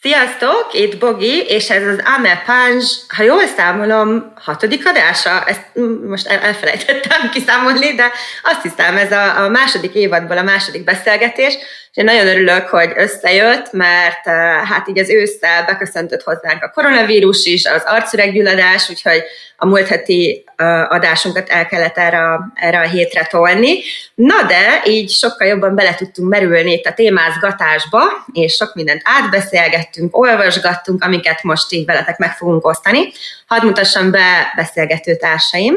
Sziasztok, itt Bogi, és ez az Ame Pange, ha jól számolom, hatodik adása, ezt most el, elfelejtettem kiszámolni, de azt hiszem, ez a, a második évadból a második beszélgetés, és én nagyon örülök, hogy összejött, mert eh, hát így az ősszel beköszöntött hozzánk a koronavírus is, az arcüreggyulladás, úgyhogy a múlt heti eh, adásunkat el kellett erre, erre a hétre tolni. Na de így sokkal jobban bele tudtunk merülni itt a témázgatásba, és sok mindent átbeszélgettünk, olvasgattunk, amiket most így veletek meg fogunk osztani. Hadd mutassam be beszélgető társaim.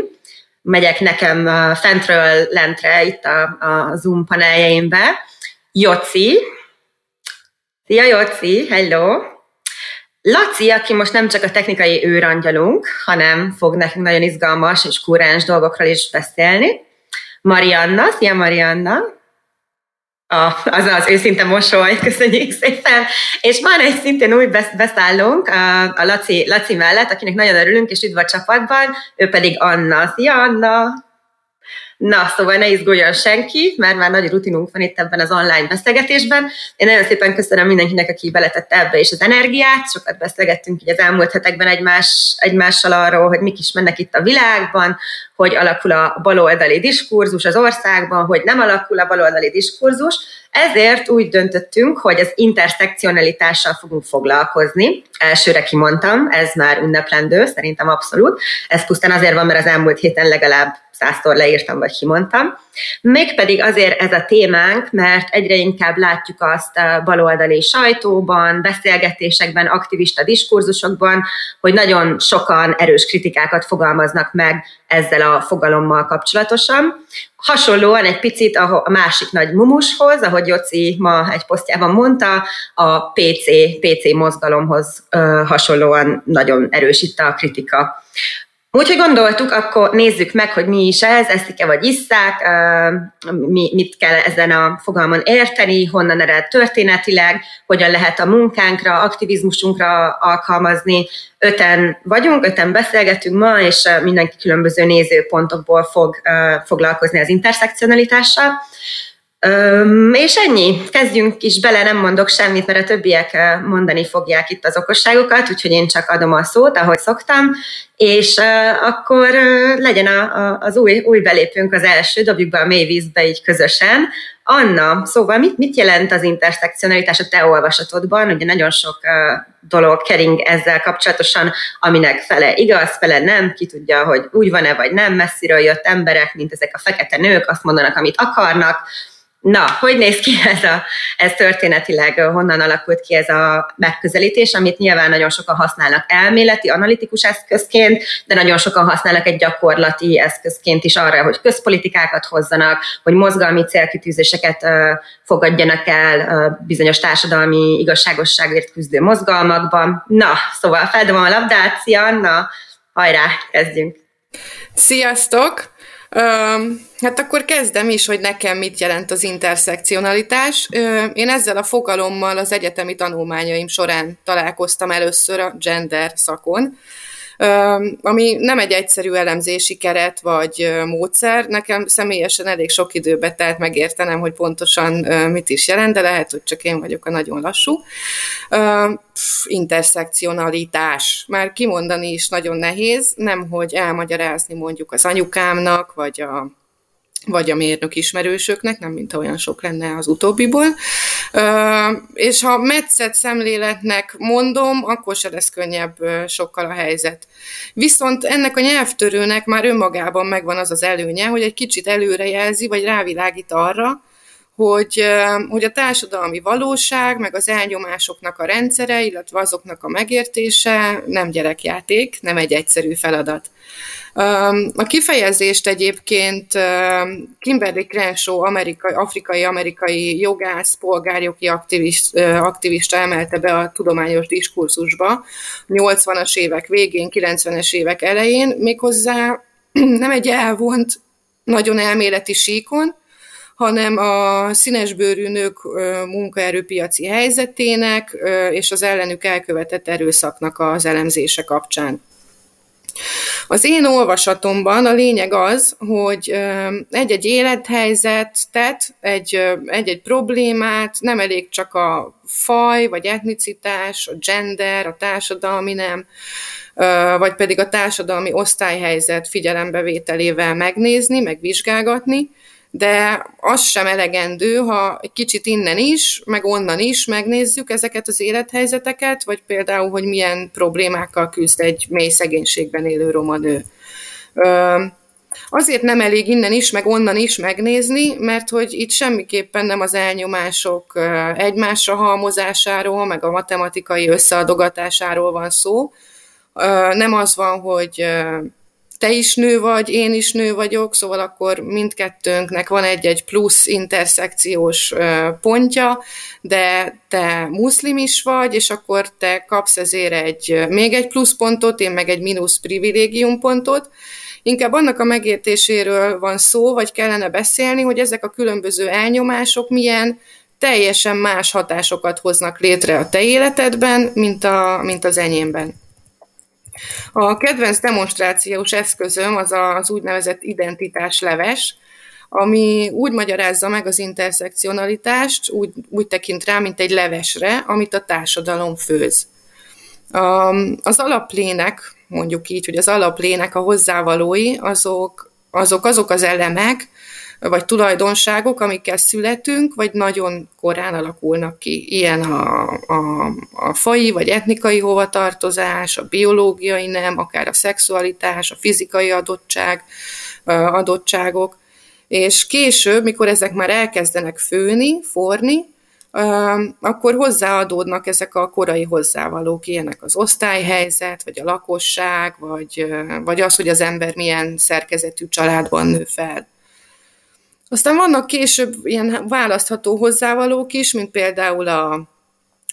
Megyek nekem eh, fentről lentre itt a, a Zoom paneljeimbe. Joci. Szia, Joci, hello! Laci, aki most nem csak a technikai őrangyalunk, hanem fog nekünk nagyon izgalmas és kúráns dolgokról is beszélni. Marianna, szia Marianna! A, az az őszinte mosoly, köszönjük szépen. És van egy szintén új beszállónk a, a Laci, Laci mellett, akinek nagyon örülünk, és üdv a csapatban, ő pedig Anna. Szia Anna! Na, szóval ne izguljon senki, mert már nagy rutinunk van itt ebben az online beszélgetésben. Én nagyon szépen köszönöm mindenkinek, aki beletette ebbe is az energiát. Sokat beszélgettünk így az elmúlt hetekben egymás, egymással arról, hogy mik is mennek itt a világban, hogy alakul a baloldali diskurzus az országban, hogy nem alakul a baloldali diskurzus. Ezért úgy döntöttünk, hogy az interszekcionalitással fogunk foglalkozni. Elsőre kimondtam, ez már ünneplendő, szerintem abszolút. Ez pusztán azért van, mert az elmúlt héten legalább százszor leírtam, vagy kimondtam. Mégpedig azért ez a témánk, mert egyre inkább látjuk azt a baloldali sajtóban, beszélgetésekben, aktivista diskurzusokban, hogy nagyon sokan erős kritikákat fogalmaznak meg ezzel a fogalommal kapcsolatosan. Hasonlóan egy picit a másik nagy mumushoz, ahogy Joci ma egy posztjában mondta, a PC, PC mozgalomhoz hasonlóan nagyon erős itt a kritika. Úgyhogy gondoltuk, akkor nézzük meg, hogy mi is ez, eszik-e vagy isszák, mi, mit kell ezen a fogalmon érteni, honnan ered történetileg, hogyan lehet a munkánkra, aktivizmusunkra alkalmazni. Öten vagyunk, öten beszélgetünk ma, és mindenki különböző nézőpontokból fog foglalkozni az interszekcionalitással. Öm, és ennyi, kezdjünk is bele, nem mondok semmit, mert a többiek mondani fogják itt az okosságokat, úgyhogy én csak adom a szót, ahogy szoktam, és uh, akkor uh, legyen a, a, az új, új belépőnk az első, dobjuk be a mély vízbe így közösen. Anna, szóval mit, mit jelent az interszekcionalitás a te olvasatodban? Ugye nagyon sok uh, dolog kering ezzel kapcsolatosan, aminek fele igaz, fele nem, ki tudja, hogy úgy van-e vagy nem, messziről jött emberek, mint ezek a fekete nők, azt mondanak, amit akarnak, Na, hogy néz ki ez, a, ez történetileg, honnan alakult ki ez a megközelítés, amit nyilván nagyon sokan használnak elméleti, analitikus eszközként, de nagyon sokan használnak egy gyakorlati eszközként is arra, hogy közpolitikákat hozzanak, hogy mozgalmi célkitűzéseket uh, fogadjanak el uh, bizonyos társadalmi igazságosságért küzdő mozgalmakban. Na, szóval feldobom a labdát, szia Anna, hajrá, kezdjünk! Sziasztok! Hát akkor kezdem is, hogy nekem mit jelent az interszekcionalitás. Én ezzel a fogalommal az egyetemi tanulmányaim során találkoztam először a gender szakon, ami nem egy egyszerű elemzési keret vagy módszer. Nekem személyesen elég sok időbe telt megértenem, hogy pontosan mit is jelent, de lehet, hogy csak én vagyok a nagyon lassú. Interszekcionalitás. Már kimondani is nagyon nehéz, nem hogy elmagyarázni mondjuk az anyukámnak, vagy a vagy a mérnök ismerősöknek, nem mint olyan sok lenne az utóbbiból. És ha metszett szemléletnek mondom, akkor se lesz könnyebb sokkal a helyzet. Viszont ennek a nyelvtörőnek már önmagában megvan az az előnye, hogy egy kicsit előrejelzi, vagy rávilágít arra, hogy, hogy a társadalmi valóság, meg az elnyomásoknak a rendszere, illetve azoknak a megértése nem gyerekjáték, nem egy egyszerű feladat. A kifejezést egyébként Kimberly Crenshaw, amerikai, afrikai-amerikai jogász, polgárjogi aktivista, aktivista emelte be a tudományos diskurzusba 80-as évek végén, 90-es évek elején, méghozzá nem egy elvont, nagyon elméleti síkon, hanem a színesbőrű nők munkaerőpiaci helyzetének és az ellenük elkövetett erőszaknak az elemzése kapcsán. Az én olvasatomban a lényeg az, hogy egy-egy élethelyzetet, egy-egy problémát, nem elég csak a faj, vagy etnicitás, a gender, a társadalmi nem, vagy pedig a társadalmi osztályhelyzet figyelembevételével megnézni, megvizsgálgatni, de az sem elegendő, ha egy kicsit innen is, meg onnan is megnézzük ezeket az élethelyzeteket, vagy például, hogy milyen problémákkal küzd egy mély szegénységben élő roma nő. Azért nem elég innen is, meg onnan is megnézni, mert hogy itt semmiképpen nem az elnyomások egymásra halmozásáról, meg a matematikai összeadogatásáról van szó. Nem az van, hogy te is nő vagy, én is nő vagyok, szóval akkor mindkettőnknek van egy-egy plusz interszekciós pontja, de te muszlim is vagy, és akkor te kapsz ezért egy, még egy pluszpontot, én meg egy mínusz privilégiumpontot, Inkább annak a megértéséről van szó, vagy kellene beszélni, hogy ezek a különböző elnyomások milyen teljesen más hatásokat hoznak létre a te életedben, mint, a, mint az enyémben. A kedvenc demonstrációs eszközöm az az úgynevezett identitásleves, ami úgy magyarázza meg az interszekcionalitást, úgy, úgy tekint rá, mint egy levesre, amit a társadalom főz. Az alaplének, mondjuk így, hogy az alaplének, a hozzávalói, azok azok, azok az elemek, vagy tulajdonságok, amikkel születünk, vagy nagyon korán alakulnak ki. Ilyen a, a, a fai vagy etnikai hovatartozás, a biológiai nem, akár a szexualitás, a fizikai adottság, adottságok. És később, mikor ezek már elkezdenek főni, forni, akkor hozzáadódnak ezek a korai hozzávalók, ilyenek az osztályhelyzet, vagy a lakosság, vagy, vagy az, hogy az ember milyen szerkezetű családban nő fel. Aztán vannak később ilyen választható hozzávalók is, mint például a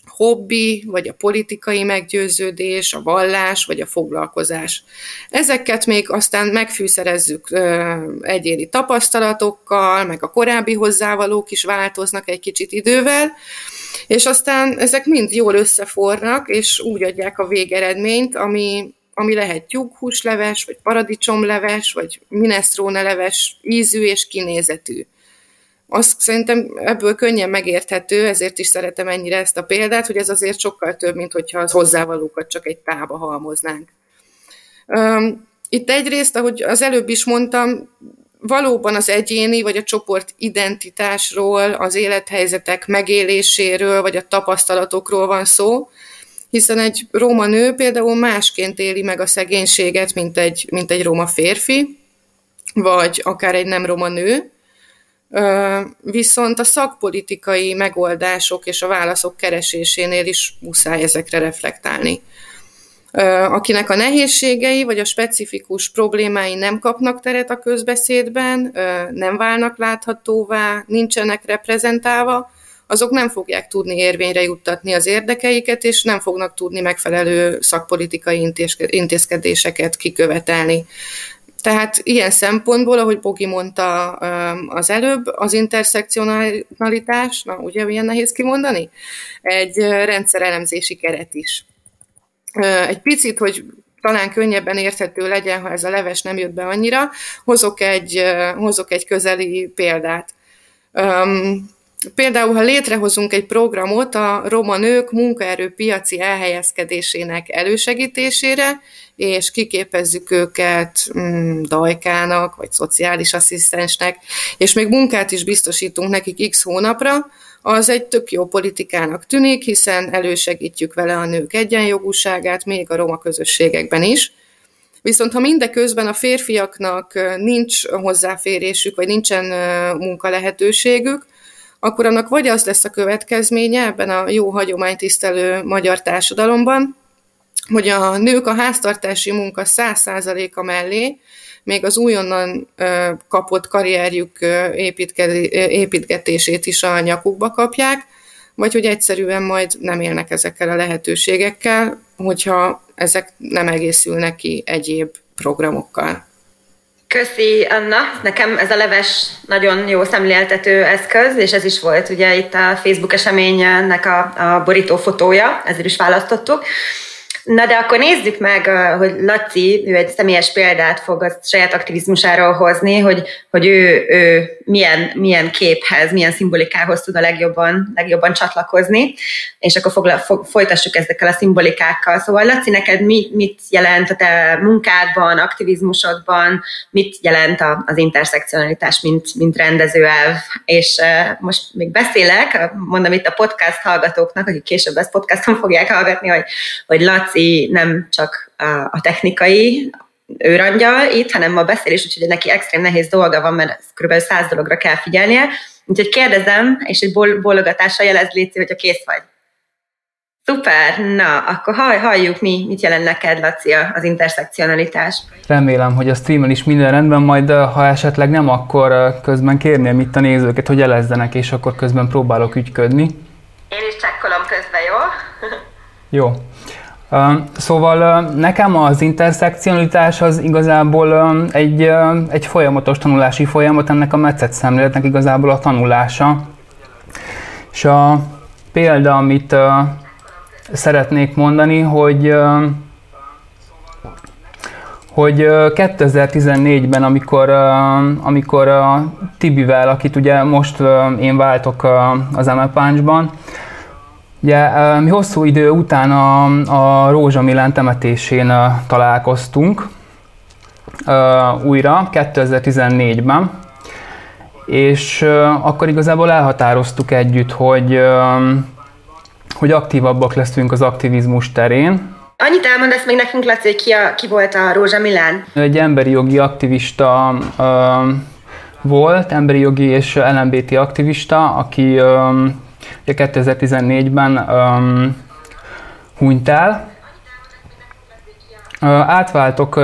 hobbi, vagy a politikai meggyőződés, a vallás, vagy a foglalkozás. Ezeket még aztán megfűszerezzük ö, egyéni tapasztalatokkal, meg a korábbi hozzávalók is változnak egy kicsit idővel, és aztán ezek mind jól összefornak, és úgy adják a végeredményt, ami, ami lehet tyúkhúsleves, vagy paradicsomleves, vagy minestrone leves ízű és kinézetű. Azt szerintem ebből könnyen megérthető, ezért is szeretem ennyire ezt a példát, hogy ez azért sokkal több, mint hogyha az hozzávalókat csak egy tába halmoznánk. Itt egyrészt, ahogy az előbb is mondtam, valóban az egyéni vagy a csoport identitásról, az élethelyzetek megéléséről, vagy a tapasztalatokról van szó, hiszen egy róma nő például másként éli meg a szegénységet, mint egy, mint egy róma férfi, vagy akár egy nem roma nő, viszont a szakpolitikai megoldások és a válaszok keresésénél is muszáj ezekre reflektálni. Akinek a nehézségei vagy a specifikus problémái nem kapnak teret a közbeszédben, nem válnak láthatóvá, nincsenek reprezentálva, azok nem fogják tudni érvényre juttatni az érdekeiket, és nem fognak tudni megfelelő szakpolitikai intézkedéseket kikövetelni. Tehát ilyen szempontból, ahogy Bogi mondta az előbb, az interszekcionalitás, na ugye milyen nehéz kimondani, egy rendszerelemzési keret is. Egy picit, hogy talán könnyebben érthető legyen, ha ez a leves nem jött be annyira, hozok egy, hozok egy közeli példát. Például, ha létrehozunk egy programot a roma nők munkaerőpiaci elhelyezkedésének elősegítésére, és kiképezzük őket mm, dajkának, vagy szociális asszisztensnek, és még munkát is biztosítunk nekik x hónapra, az egy tök jó politikának tűnik, hiszen elősegítjük vele a nők egyenjogúságát, még a roma közösségekben is. Viszont ha mindeközben a férfiaknak nincs hozzáférésük, vagy nincsen munka lehetőségük, akkor annak vagy az lesz a következménye ebben a jó hagyománytisztelő magyar társadalomban, hogy a nők a háztartási munka 100%-a mellé még az újonnan kapott karrierjük építgetését is a nyakukba kapják, vagy hogy egyszerűen majd nem élnek ezekkel a lehetőségekkel, hogyha ezek nem egészülnek ki egyéb programokkal. Köszi, Anna. Nekem ez a leves nagyon jó szemléltető eszköz, és ez is volt ugye itt a Facebook eseménynek a, a borító fotója, ezért is választottuk. Na de akkor nézzük meg, hogy Laci, ő egy személyes példát fog a saját aktivizmusáról hozni, hogy, hogy ő, ő milyen, milyen képhez, milyen szimbolikához tud a legjobban, legjobban csatlakozni, és akkor fogla, fog, folytassuk ezekkel a szimbolikákkal. Szóval Laci, neked mi, mit jelent a te munkádban, aktivizmusodban, mit jelent az interszekcionalitás, mint, mint rendezőelv? És most még beszélek, mondom itt a podcast hallgatóknak, akik később ezt podcaston fogják hallgatni, hogy, hogy Laci nem csak a technikai őrangyal itt, hanem ma beszélés, úgyhogy neki extrém nehéz dolga van, mert kb. száz dologra kell figyelnie. Úgyhogy kérdezem, és egy bólogatással jelez Léci, hogyha kész vagy. Szuper, na, akkor hall, halljuk mi, mit jelent neked, Laci, az interszekcionalitás. Remélem, hogy a streamen is minden rendben, majd ha esetleg nem, akkor közben kérném itt a nézőket, hogy jelezzenek, és akkor közben próbálok ügyködni. Én is csekkolom közben, jó? jó. Szóval nekem az interszekcionalitás az igazából egy, egy folyamatos tanulási folyamat, ennek a metszet szemléletnek igazából a tanulása. És a példa, amit szeretnék mondani, hogy hogy 2014-ben, amikor, amikor a Tibivel, akit ugye most én váltok az ML Ugye mi hosszú idő után a, a Rózsa Milán temetésén találkoztunk újra 2014-ben, és akkor igazából elhatároztuk együtt, hogy, hogy aktívabbak leszünk az aktivizmus terén. Annyit elmondasz még nekünk, Laci, hogy ki, a, ki volt a Rózsa Milán? Egy emberi jogi aktivista volt, emberi jogi és LMBT aktivista, aki 2014-ben um, hunyt el. Uh, átváltok uh,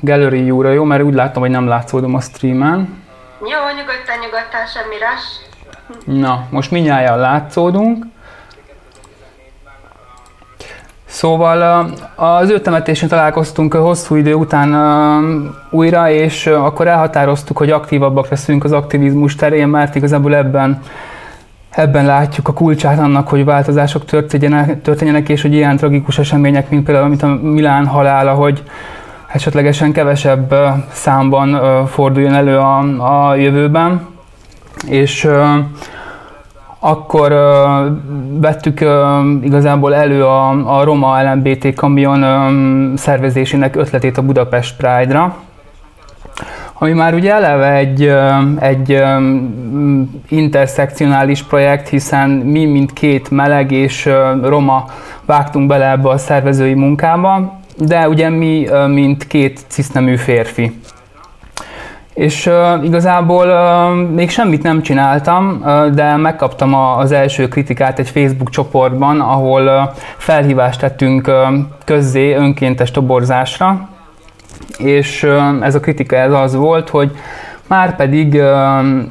Gallery View-ra, jó? Mert úgy láttam, hogy nem látszódom a streamen. Jó, nyugodtan, nyugodtan, semmi rás. Na, most minnyáján látszódunk. Szóval az ő temetésén találkoztunk hosszú idő után újra, és akkor elhatároztuk, hogy aktívabbak leszünk az aktivizmus terén, mert igazából ebben ebben látjuk a kulcsát annak, hogy változások történjenek, történjenek és hogy ilyen tragikus események, mint például mint a Milán halála, hogy esetlegesen kevesebb számban forduljon elő a, a jövőben. És akkor vettük igazából elő a, a Roma LMBT kamion szervezésének ötletét a Budapest Pride-ra, ami már ugye eleve egy, egy interszekcionális projekt, hiszen mi, mint két meleg és roma vágtunk bele ebbe a szervezői munkába, de ugye mi, mint két cisznemű férfi. És igazából még semmit nem csináltam, de megkaptam a, az első kritikát egy Facebook csoportban, ahol felhívást tettünk uh, közzé önkéntes toborzásra, és ez a kritika ez az volt, hogy már pedig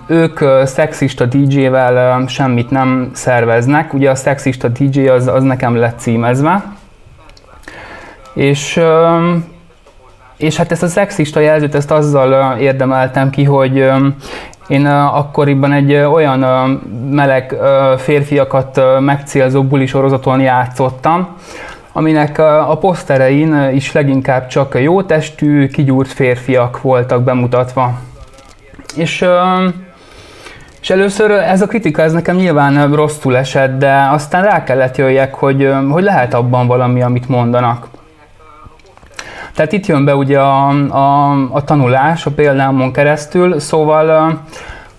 ők szexista DJ-vel semmit nem szerveznek, ugye a szexista DJ az, az nekem lett címezve, és és hát ezt a szexista jelzőt ezt azzal érdemeltem ki, hogy én akkoriban egy olyan meleg férfiakat megcélzó bulisorozaton játszottam, aminek a poszterein is leginkább csak jó testű, kigyúrt férfiak voltak bemutatva. És, és először ez a kritika ez nekem nyilván rosszul esett, de aztán rá kellett jöjjek, hogy, hogy lehet abban valami, amit mondanak. Tehát itt jön be ugye a, a, a tanulás a példámon keresztül, szóval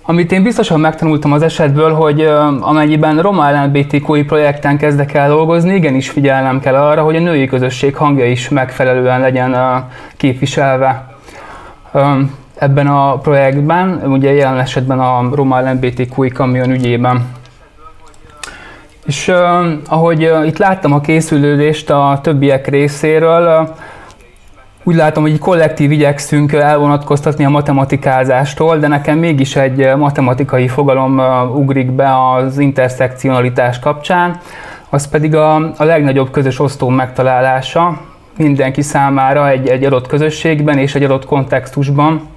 amit én biztosan megtanultam az esetből, hogy amennyiben roma LMBTQI projekten kezdek el dolgozni, igenis figyelnem kell arra, hogy a női közösség hangja is megfelelően legyen képviselve ebben a projektben, ugye jelen esetben a roma LMBTQI kamion ügyében. És ahogy itt láttam a készülődést a többiek részéről, úgy látom, hogy kollektív igyekszünk elvonatkoztatni a matematikázástól, de nekem mégis egy matematikai fogalom ugrik be az interszekcionalitás kapcsán, az pedig a, a legnagyobb közös osztó megtalálása mindenki számára egy, egy adott közösségben és egy adott kontextusban.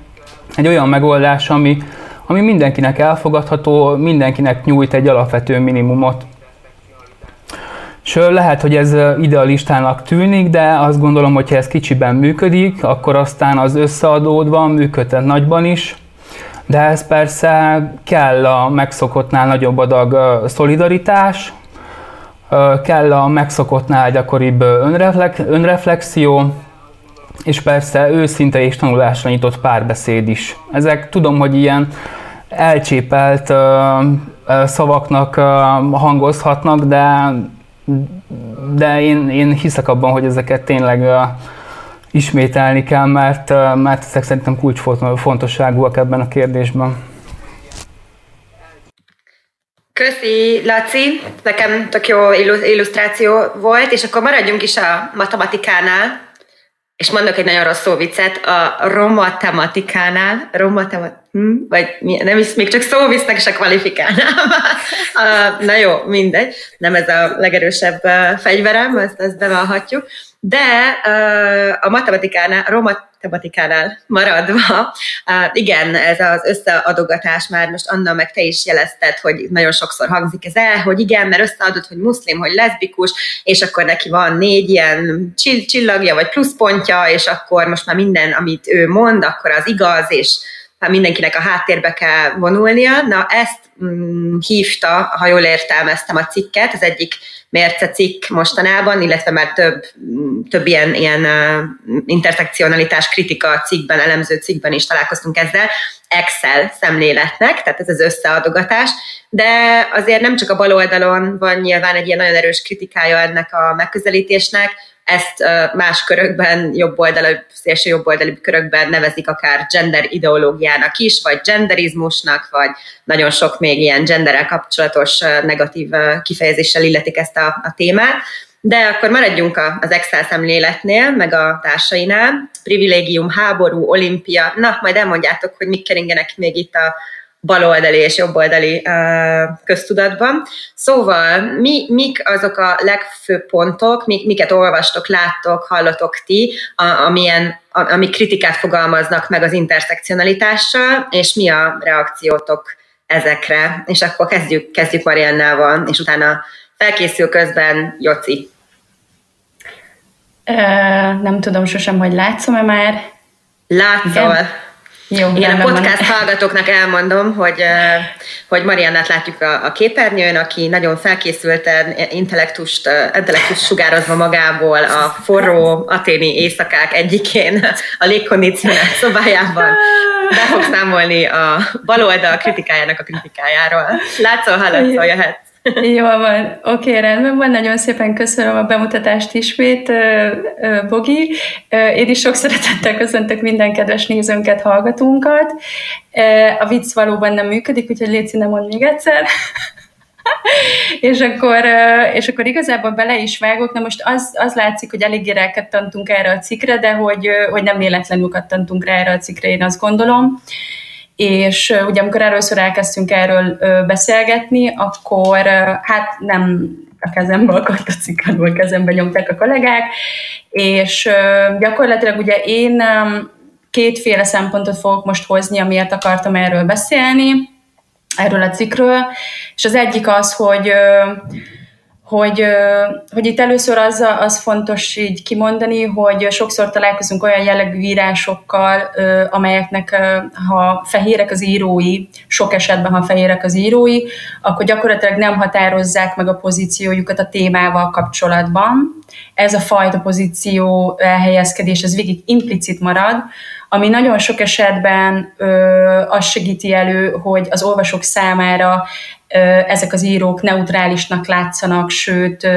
Egy olyan megoldás, ami, ami mindenkinek elfogadható, mindenkinek nyújt egy alapvető minimumot. És lehet, hogy ez idealistának tűnik, de azt gondolom, hogy ha ez kicsiben működik, akkor aztán az összeadódva működhet nagyban is. De ez persze kell a megszokottnál nagyobb adag szolidaritás, kell a megszokottnál gyakoribb önreflexió, és persze őszinte és tanulásra nyitott párbeszéd is. Ezek tudom, hogy ilyen elcsépelt szavaknak hangozhatnak, de, de én, én hiszek abban, hogy ezeket tényleg ismételni kell, mert, mert ezek szerintem kulcsfontosságúak ebben a kérdésben. Köszi, Laci. Nekem tök jó illusztráció volt, és akkor maradjunk is a matematikánál. És mondok egy nagyon rossz szóvicet, a romatematikánál, romatemat, hm? vagy mi, nem is, még csak szóvisznek is a kvalifikálnál. na jó, mindegy, nem ez a legerősebb fegyverem, ezt, ezt bevallhatjuk. De a matematikánál, romat, tematikánál maradva, igen, ez az összeadogatás már most Anna meg te is jelezted, hogy nagyon sokszor hangzik ez el, hogy igen, mert összeadott, hogy muszlim, hogy leszbikus, és akkor neki van négy ilyen csillagja, vagy pluszpontja, és akkor most már minden, amit ő mond, akkor az igaz, és mindenkinek a háttérbe kell vonulnia. Na ezt mm, hívta, ha jól értelmeztem a cikket, az egyik mérce cikk mostanában, illetve már több, több ilyen, ilyen intersekcionalitás kritika cikkben, elemző cikkben is találkoztunk ezzel, Excel szemléletnek, tehát ez az összeadogatás, de azért nem csak a bal oldalon van nyilván egy ilyen nagyon erős kritikája ennek a megközelítésnek, ezt más körökben, jobboldali, szélső jobboldali körökben nevezik akár gender ideológiának is, vagy genderizmusnak, vagy nagyon sok még ilyen genderrel kapcsolatos negatív kifejezéssel illetik ezt a, a témát. De akkor maradjunk az Excel szemléletnél, meg a társainál. Privilégium, háború, olimpia. Na, majd elmondjátok, hogy mik keringenek még itt a baloldali és jobboldali köztudatban. Szóval mi, mik azok a legfőbb pontok, mik, miket olvastok, láttok, hallotok ti, a, amilyen, a, ami kritikát fogalmaznak meg az interszekcionalitással, és mi a reakciótok ezekre? És akkor kezdjük, kezdjük Mariannával, és utána felkészül közben Joci. nem tudom sosem, hogy látszom-e már. Látszol. Igen. Jó, Én a podcast van. hallgatóknak elmondom, hogy, hogy Mariannát látjuk a, a képernyőn, aki nagyon felkészülten intellektust, intellektust sugározva magából a forró aténi éjszakák egyikén a légkondicionált szobájában be fog számolni a baloldal kritikájának a kritikájáról. Látszol, hallatszol, jöhet. Jó van, oké, okay, rendben van. Nagyon szépen köszönöm a bemutatást ismét, Bogi. Én is sok szeretettel köszöntök minden kedves nézőnket, hallgatónkat. A vicc valóban nem működik, úgyhogy Léci nem mond még egyszer. és, akkor, és akkor igazából bele is vágok. Na most az, az látszik, hogy eléggé rákattantunk erre a cikre, de hogy, hogy nem véletlenül kattantunk rá erre a cikre, én azt gondolom és ugye amikor először elkezdtünk erről beszélgetni, akkor hát nem a kezembe akadt a cikkadból, kezembe nyomták a kollégák, és gyakorlatilag ugye én kétféle szempontot fogok most hozni, amiért akartam erről beszélni, erről a cikkről, és az egyik az, hogy hogy, hogy itt először az, az fontos így kimondani, hogy sokszor találkozunk olyan jellegű írásokkal, amelyeknek ha fehérek az írói, sok esetben ha fehérek az írói, akkor gyakorlatilag nem határozzák meg a pozíciójukat a témával kapcsolatban. Ez a fajta pozíció elhelyezkedés, ez végig implicit marad, ami nagyon sok esetben ö, azt segíti elő, hogy az olvasók számára ezek az írók neutrálisnak látszanak, sőt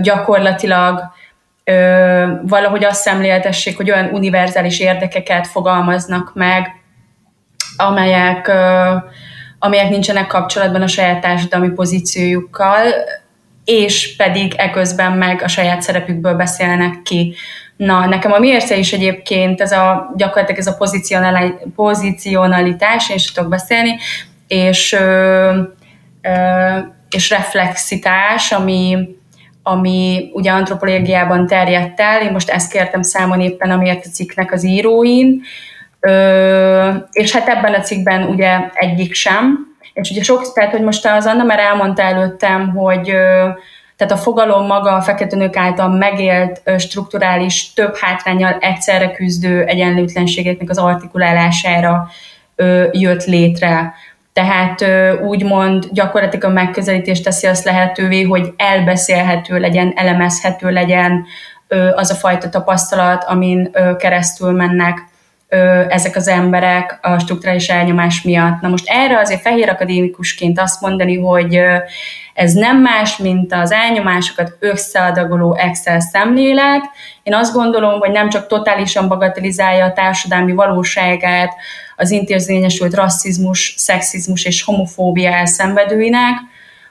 gyakorlatilag valahogy azt szemléltessék, hogy olyan univerzális érdekeket fogalmaznak meg, amelyek, amelyek nincsenek kapcsolatban a saját társadalmi pozíciójukkal, és pedig eközben meg a saját szerepükből beszélnek ki. Na, nekem a mérce is egyébként ez a gyakorlatilag ez a pozicionalitás, én is tudok beszélni, és, és reflexitás, ami, ami ugye antropológiában terjedt el, én most ezt kértem számon éppen, a cikknek az íróin, és hát ebben a cikkben ugye egyik sem, és ugye sok, tehát hogy most az Anna már elmondta előttem, hogy tehát a fogalom maga a fekete nők által megélt strukturális, több hátrányal egyszerre küzdő egyenlőtlenségeknek az artikulálására jött létre. Tehát úgymond gyakorlatilag a megközelítés teszi azt lehetővé, hogy elbeszélhető legyen, elemezhető legyen az a fajta tapasztalat, amin keresztül mennek ezek az emberek a strukturális elnyomás miatt. Na most erre azért fehér akadémikusként azt mondani, hogy ez nem más, mint az elnyomásokat összeadagoló Excel szemlélet. Én azt gondolom, hogy nem csak totálisan bagatelizálja a társadalmi valóságát az intézményesült rasszizmus, szexizmus és homofóbia elszenvedőinek,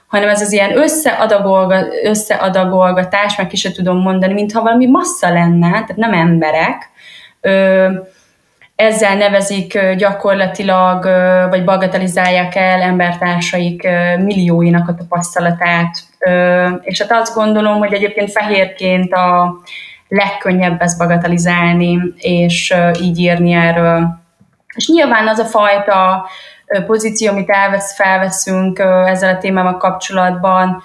hanem ez az ilyen összeadagolga, összeadagolgatás, meg ki sem tudom mondani, mintha valami massza lenne, tehát nem emberek, ezzel nevezik gyakorlatilag, vagy bagatelizálják el embertársaik millióinak a tapasztalatát. És hát azt gondolom, hogy egyébként fehérként a legkönnyebb ezt bagatelizálni, és így írni erről. És nyilván az a fajta pozíció, amit elvesz, felveszünk ezzel a témával kapcsolatban,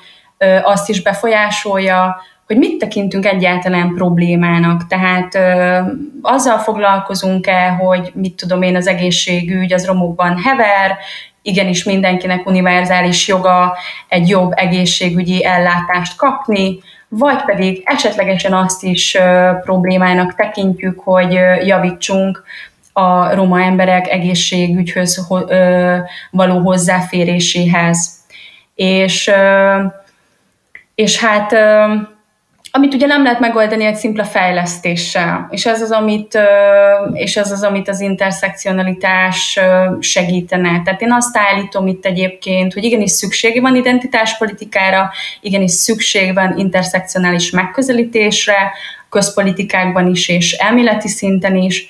azt is befolyásolja, hogy mit tekintünk egyáltalán problémának. Tehát ö, azzal foglalkozunk-e, hogy mit tudom én, az egészségügy az romokban hever, igenis mindenkinek univerzális joga egy jobb egészségügyi ellátást kapni, vagy pedig esetlegesen azt is ö, problémának tekintjük, hogy ö, javítsunk a roma emberek egészségügyhöz ö, való hozzáféréséhez. És, és hát amit ugye nem lehet megoldani egy szimpla fejlesztéssel, és ez az, amit, és ez az, amit az interszekcionalitás segítene. Tehát én azt állítom itt egyébként, hogy igenis szükség van identitáspolitikára, igenis szükség van interszekcionális megközelítésre, közpolitikákban is és elméleti szinten is,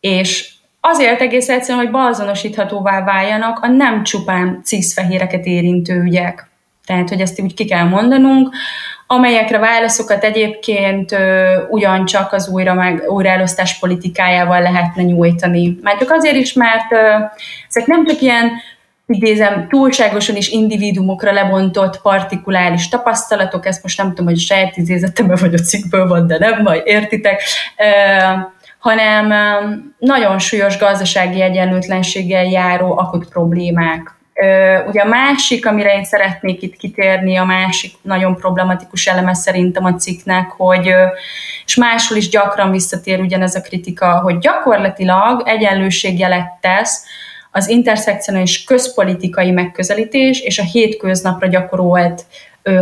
és azért egész egyszerűen, hogy beazonosíthatóvá váljanak a nem csupán cisfehéreket érintő ügyek. Tehát, hogy ezt úgy ki kell mondanunk, amelyekre válaszokat egyébként ö, ugyancsak az újra meg, újraelosztás politikájával lehetne nyújtani. Már csak azért is, mert ö, ezek nem csak ilyen idézem, túlságosan is individuumokra lebontott partikuláris tapasztalatok, ezt most nem tudom, hogy saját idézetemben vagy a cikkből van, de nem, majd értitek, ö, hanem nagyon súlyos gazdasági egyenlőtlenséggel járó akut problémák Ugye a másik, amire én szeretnék itt kitérni, a másik nagyon problematikus eleme szerintem a cikknek, hogy, és máshol is gyakran visszatér ugyanez a kritika, hogy gyakorlatilag egyenlőségjelet tesz az interszekcionális közpolitikai megközelítés és a hétköznapra gyakorolt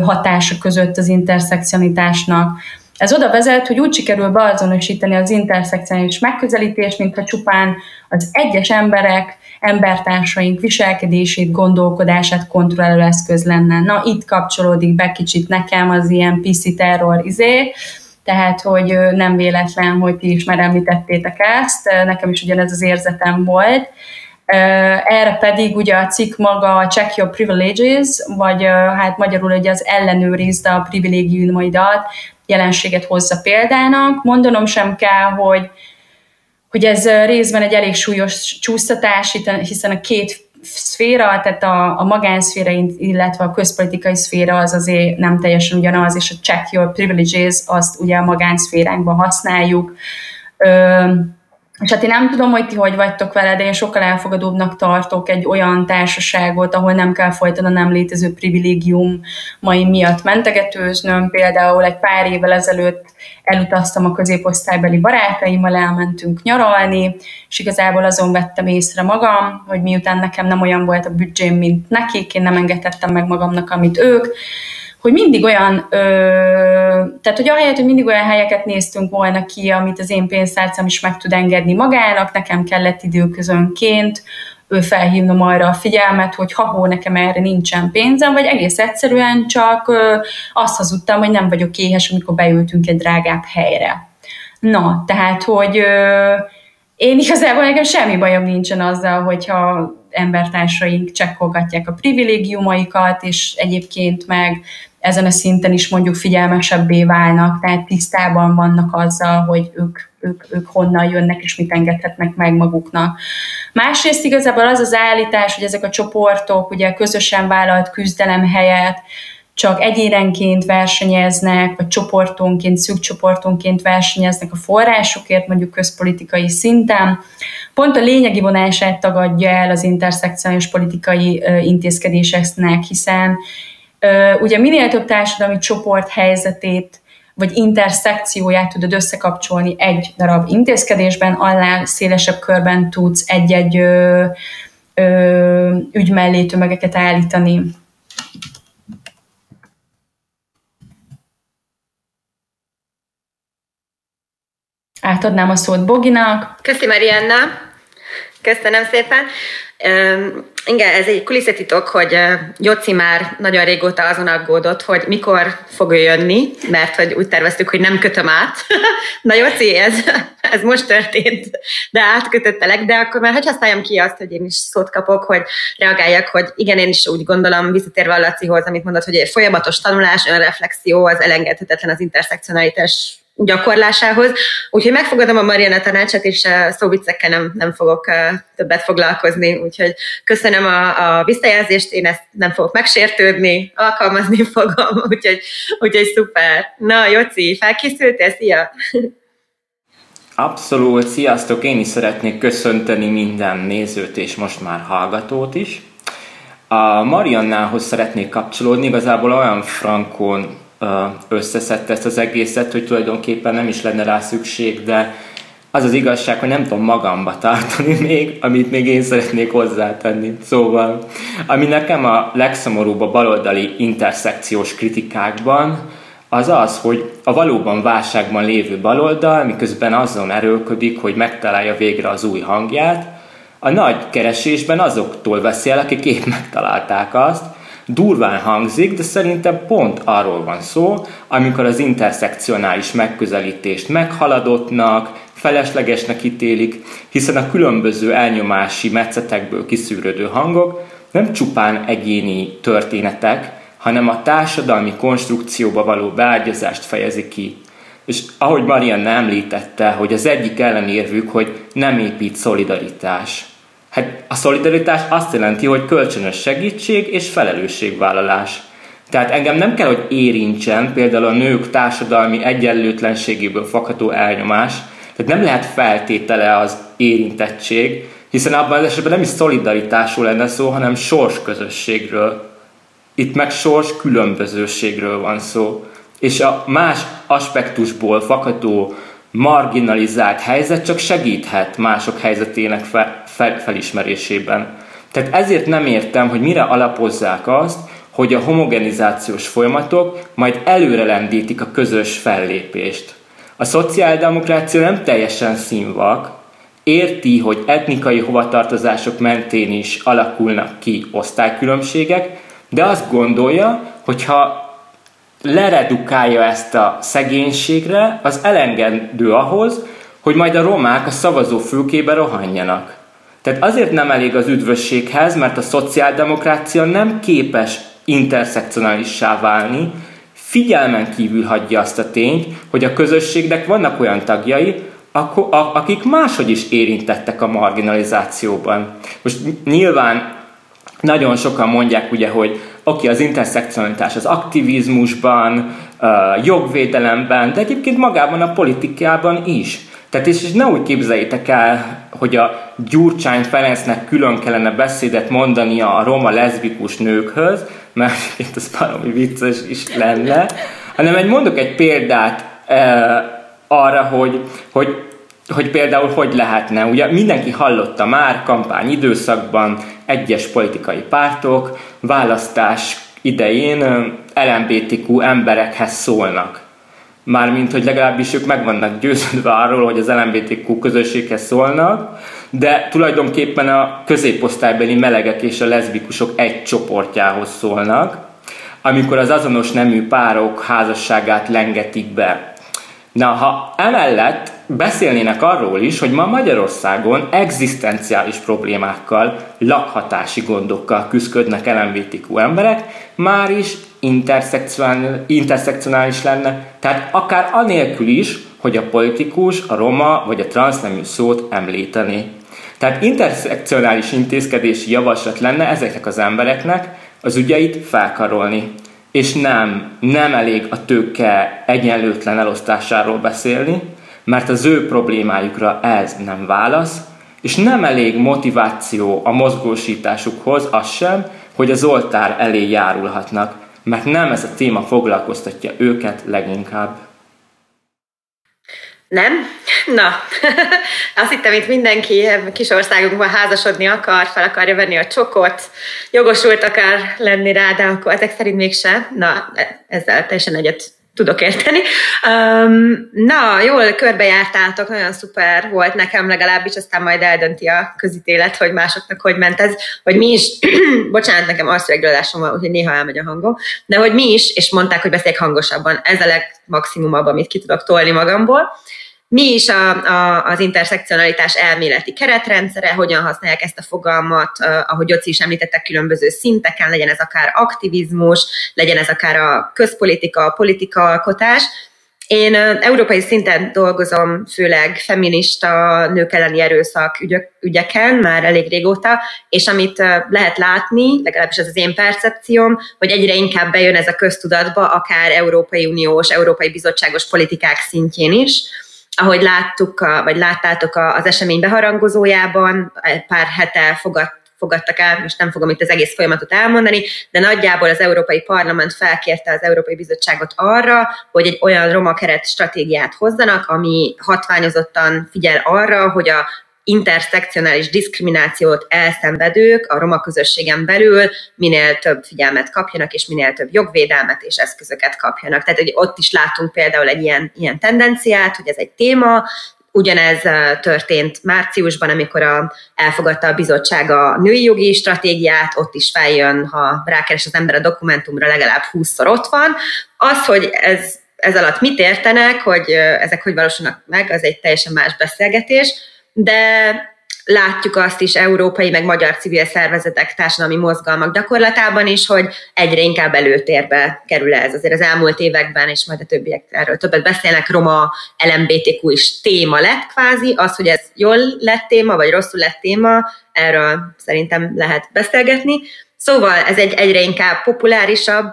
hatása között az interszekcionitásnak. Ez oda vezet, hogy úgy sikerül beazonosítani az interszekcionális megközelítést, mintha csupán az egyes emberek embertársaink viselkedését, gondolkodását kontrolláló eszköz lenne. Na, itt kapcsolódik be kicsit nekem az ilyen PC terror izé, tehát, hogy nem véletlen, hogy ti is már említettétek ezt, nekem is ugyanez az érzetem volt. Erre pedig ugye a cikk maga a Check Your Privileges, vagy hát magyarul ugye az ellenőrizd a privilégiumaidat jelenséget hozza példának. Mondanom sem kell, hogy hogy ez részben egy elég súlyos csúsztatás, hiszen a két szféra, tehát a, a magánszféra, illetve a közpolitikai szféra az azért nem teljesen ugyanaz, és a check your privileges azt ugye a magánszféránkban használjuk. Ö, és hát én nem tudom, hogy ti hogy vagytok vele, de én sokkal elfogadóbbnak tartok egy olyan társaságot, ahol nem kell folyton a nem létező privilégium mai miatt mentegetőznöm. Például egy pár évvel ezelőtt elutaztam a középosztálybeli barátaimmal, elmentünk nyaralni, és igazából azon vettem észre magam, hogy miután nekem nem olyan volt a büdzsém, mint nekik, én nem engedhettem meg magamnak, amit ők, hogy mindig olyan, ö, tehát hogy ahelyett, hogy mindig olyan helyeket néztünk volna ki, amit az én pénztárcám is meg tud engedni magának, nekem kellett időközönként ő felhívnom arra a figyelmet, hogy ha nekem erre nincsen pénzem, vagy egész egyszerűen csak ö, azt hazudtam, hogy nem vagyok éhes, amikor beültünk egy drágább helyre. Na, tehát, hogy ö, én igazából nekem semmi bajom nincsen azzal, hogyha embertársaink csekkolgatják a privilégiumaikat, és egyébként meg ezen a szinten is mondjuk figyelmesebbé válnak, tehát tisztában vannak azzal, hogy ők, ők, ők honnan jönnek, és mit engedhetnek meg maguknak. Másrészt igazából az az állítás, hogy ezek a csoportok ugye közösen vállalt küzdelem helyett csak egyénenként versenyeznek, vagy csoportonként, szűk csoportonként versenyeznek a forrásokért, mondjuk közpolitikai szinten. Pont a lényegi vonását tagadja el az interszekciós politikai intézkedéseknek, hiszen ugye minél több társadalmi csoport helyzetét vagy interszekcióját tudod összekapcsolni egy darab intézkedésben, annál szélesebb körben tudsz egy-egy ügy mellé tömegeket állítani. Átadnám a szót Boginak. Köszi Marianna. Köszönöm szépen. Igen, ez egy kulisszatitok, hogy Joci már nagyon régóta azon aggódott, hogy mikor fog ő jönni, mert hogy úgy terveztük, hogy nem kötöm át. Na Joci, ez, ez most történt, de átkötöttelek, de akkor már hogy használjam ki azt, hogy én is szót kapok, hogy reagáljak, hogy igen, én is úgy gondolom, visszatérve a Lacihoz, amit mondott, hogy egy folyamatos tanulás, önreflexió az elengedhetetlen az interszekcionalitás gyakorlásához. Úgyhogy megfogadom a Mariana tanácsát, és szóviccekkel nem, nem fogok többet foglalkozni. Úgyhogy köszönöm a, a visszajelzést, én ezt nem fogok megsértődni, alkalmazni fogom, úgyhogy, úgyhogy szuper. Na, Joci, felkészültél? Szia! Abszolút, sziasztok! Én is szeretnék köszönteni minden nézőt és most már hallgatót is. A Mariannához szeretnék kapcsolódni, igazából olyan frankon összeszedte ezt az egészet, hogy tulajdonképpen nem is lenne rá szükség, de az az igazság, hogy nem tudom magamba tartani még, amit még én szeretnék hozzátenni. Szóval, ami nekem a legszomorúbb a baloldali interszekciós kritikákban, az az, hogy a valóban válságban lévő baloldal, miközben azon erőlködik, hogy megtalálja végre az új hangját, a nagy keresésben azoktól veszi el, akik épp megtalálták azt, Durván hangzik, de szerintem pont arról van szó, amikor az interszekcionális megközelítést meghaladottnak, feleslegesnek ítélik, hiszen a különböző elnyomási metszetekből kiszűrődő hangok nem csupán egyéni történetek, hanem a társadalmi konstrukcióba való beágyazást fejezi ki. És ahogy Marianne említette, hogy az egyik ellenérvük, hogy nem épít szolidaritás. Hát a szolidaritás azt jelenti, hogy kölcsönös segítség és felelősségvállalás. Tehát engem nem kell, hogy érintsen például a nők társadalmi egyenlőtlenségéből fakadó elnyomás, tehát nem lehet feltétele az érintettség, hiszen abban az esetben nem is szolidaritásról lenne szó, hanem sorsközösségről. Itt meg sors különbözőségről van szó. És a más aspektusból fakadó marginalizált helyzet csak segíthet mások helyzetének fel, fel, felismerésében. Tehát ezért nem értem, hogy mire alapozzák azt, hogy a homogenizációs folyamatok majd előre lendítik a közös fellépést. A szociáldemokrácia nem teljesen színvak, érti, hogy etnikai hovatartozások mentén is alakulnak ki osztálykülönbségek, de azt gondolja, hogy ha leredukálja ezt a szegénységre, az elengedő ahhoz, hogy majd a romák a szavazó fülkébe rohanjanak. Tehát azért nem elég az üdvösséghez, mert a szociáldemokrácia nem képes interszekcionálissá válni, figyelmen kívül hagyja azt a tényt, hogy a közösségnek vannak olyan tagjai, akik máshogy is érintettek a marginalizációban. Most nyilván nagyon sokan mondják ugye, hogy oké, okay, az interszekcionalitás az aktivizmusban, jogvédelemben, de egyébként magában a politikában is. Tehát és, és ne úgy képzeljétek el, hogy a Gyurcsány Ferencnek külön kellene beszédet mondania a roma leszbikus nőkhöz, mert itt ez valami vicces is lenne, hanem egy mondok egy példát e, arra, hogy, hogy hogy például hogy lehetne. Ugye mindenki hallotta már kampány időszakban egyes politikai pártok választás idején LMBTQ emberekhez szólnak. Mármint, hogy legalábbis ők meg vannak győződve arról, hogy az LMBTQ közösséghez szólnak, de tulajdonképpen a középosztálybeli melegek és a leszbikusok egy csoportjához szólnak, amikor az azonos nemű párok házasságát lengetik be. Na, ha emellett beszélnének arról is, hogy ma Magyarországon egzisztenciális problémákkal, lakhatási gondokkal küzdködnek LMBTQ emberek, már is interszekcionális lenne, tehát akár anélkül is, hogy a politikus a roma vagy a transznemű szót említeni. Tehát interszekcionális intézkedési javaslat lenne ezeknek az embereknek az ügyeit felkarolni. És nem, nem elég a tőke egyenlőtlen elosztásáról beszélni, mert az ő problémájukra ez nem válasz, és nem elég motiváció a mozgósításukhoz az sem, hogy az oltár elé járulhatnak, mert nem ez a téma foglalkoztatja őket leginkább. Nem? Na, azt hittem, itt mindenki kis országunkban házasodni akar, fel akarja venni a csokot, jogosult akar lenni rá, de akkor ezek szerint mégse. Na, ezzel teljesen egyet tudok érteni. Um, na, jól körbejártátok, nagyon szuper volt nekem legalábbis, aztán majd eldönti a közítélet, hogy másoknak hogy ment ez, hogy mi is, bocsánat, nekem arcreglalásom van, úgyhogy néha elmegy a hangom, de hogy mi is, és mondták, hogy beszéljek hangosabban, ez a legmaximumabb, amit ki tudok tolni magamból mi is a, a, az interszekcionalitás elméleti keretrendszere, hogyan használják ezt a fogalmat, ahogy Joci is említettek, különböző szinteken, legyen ez akár aktivizmus, legyen ez akár a közpolitika, a politikaalkotás. Én európai szinten dolgozom főleg feminista nők elleni erőszak ügyeken már elég régóta, és amit lehet látni, legalábbis ez az én percepcióm, hogy egyre inkább bejön ez a köztudatba, akár Európai Uniós, Európai Bizottságos politikák szintjén is, ahogy láttuk, vagy láttátok az esemény beharangozójában, pár hete fogad, fogadtak el, most nem fogom itt az egész folyamatot elmondani, de nagyjából az Európai Parlament felkérte az Európai Bizottságot arra, hogy egy olyan roma keret stratégiát hozzanak, ami hatványozottan figyel arra, hogy a interszekcionális diszkriminációt elszenvedők a roma közösségen belül minél több figyelmet kapjanak, és minél több jogvédelmet és eszközöket kapjanak. Tehát hogy ott is látunk például egy ilyen, ilyen tendenciát, hogy ez egy téma, Ugyanez történt márciusban, amikor a, elfogadta a bizottság a női jogi stratégiát, ott is feljön, ha rákeres az ember a dokumentumra, legalább 20-szor ott van. Az, hogy ez, ez alatt mit értenek, hogy ezek hogy valósulnak meg, az egy teljesen más beszélgetés de látjuk azt is európai, meg magyar civil szervezetek, társadalmi mozgalmak gyakorlatában is, hogy egyre inkább előtérbe kerül ez. Azért az elmúlt években, és majd a többiek erről többet beszélnek, roma LMBTQ is téma lett kvázi, az, hogy ez jól lett téma, vagy rosszul lett téma, erről szerintem lehet beszélgetni, Szóval ez egy egyre inkább populárisabb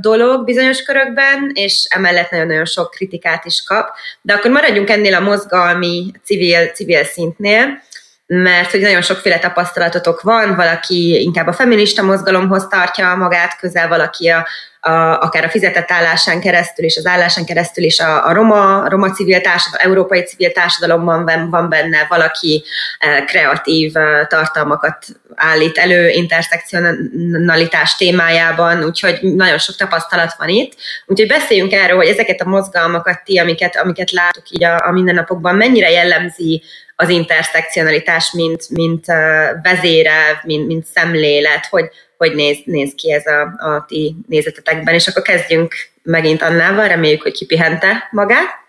dolog bizonyos körökben, és emellett nagyon-nagyon sok kritikát is kap. De akkor maradjunk ennél a mozgalmi civil, civil szintnél, mert hogy nagyon sokféle tapasztalatotok van, valaki inkább a feminista mozgalomhoz tartja magát közel, valaki a, a, akár a fizetett állásán keresztül és az állásán keresztül is a, a roma, a roma civil társadalom, európai civil társadalomban van, van benne valaki e, kreatív e, tartalmakat állít elő interszekcionalitás témájában, úgyhogy nagyon sok tapasztalat van itt. Úgyhogy beszéljünk erről, hogy ezeket a mozgalmakat ti, amiket, amiket látok így a, a mindennapokban, mennyire jellemzi az interszekcionalitás, mint, mint uh, vezérelv, mint, mint szemlélet, hogy, hogy néz, néz ki ez a, a ti nézetetekben, és akkor kezdjünk megint Annával, reméljük, hogy kipihente magát.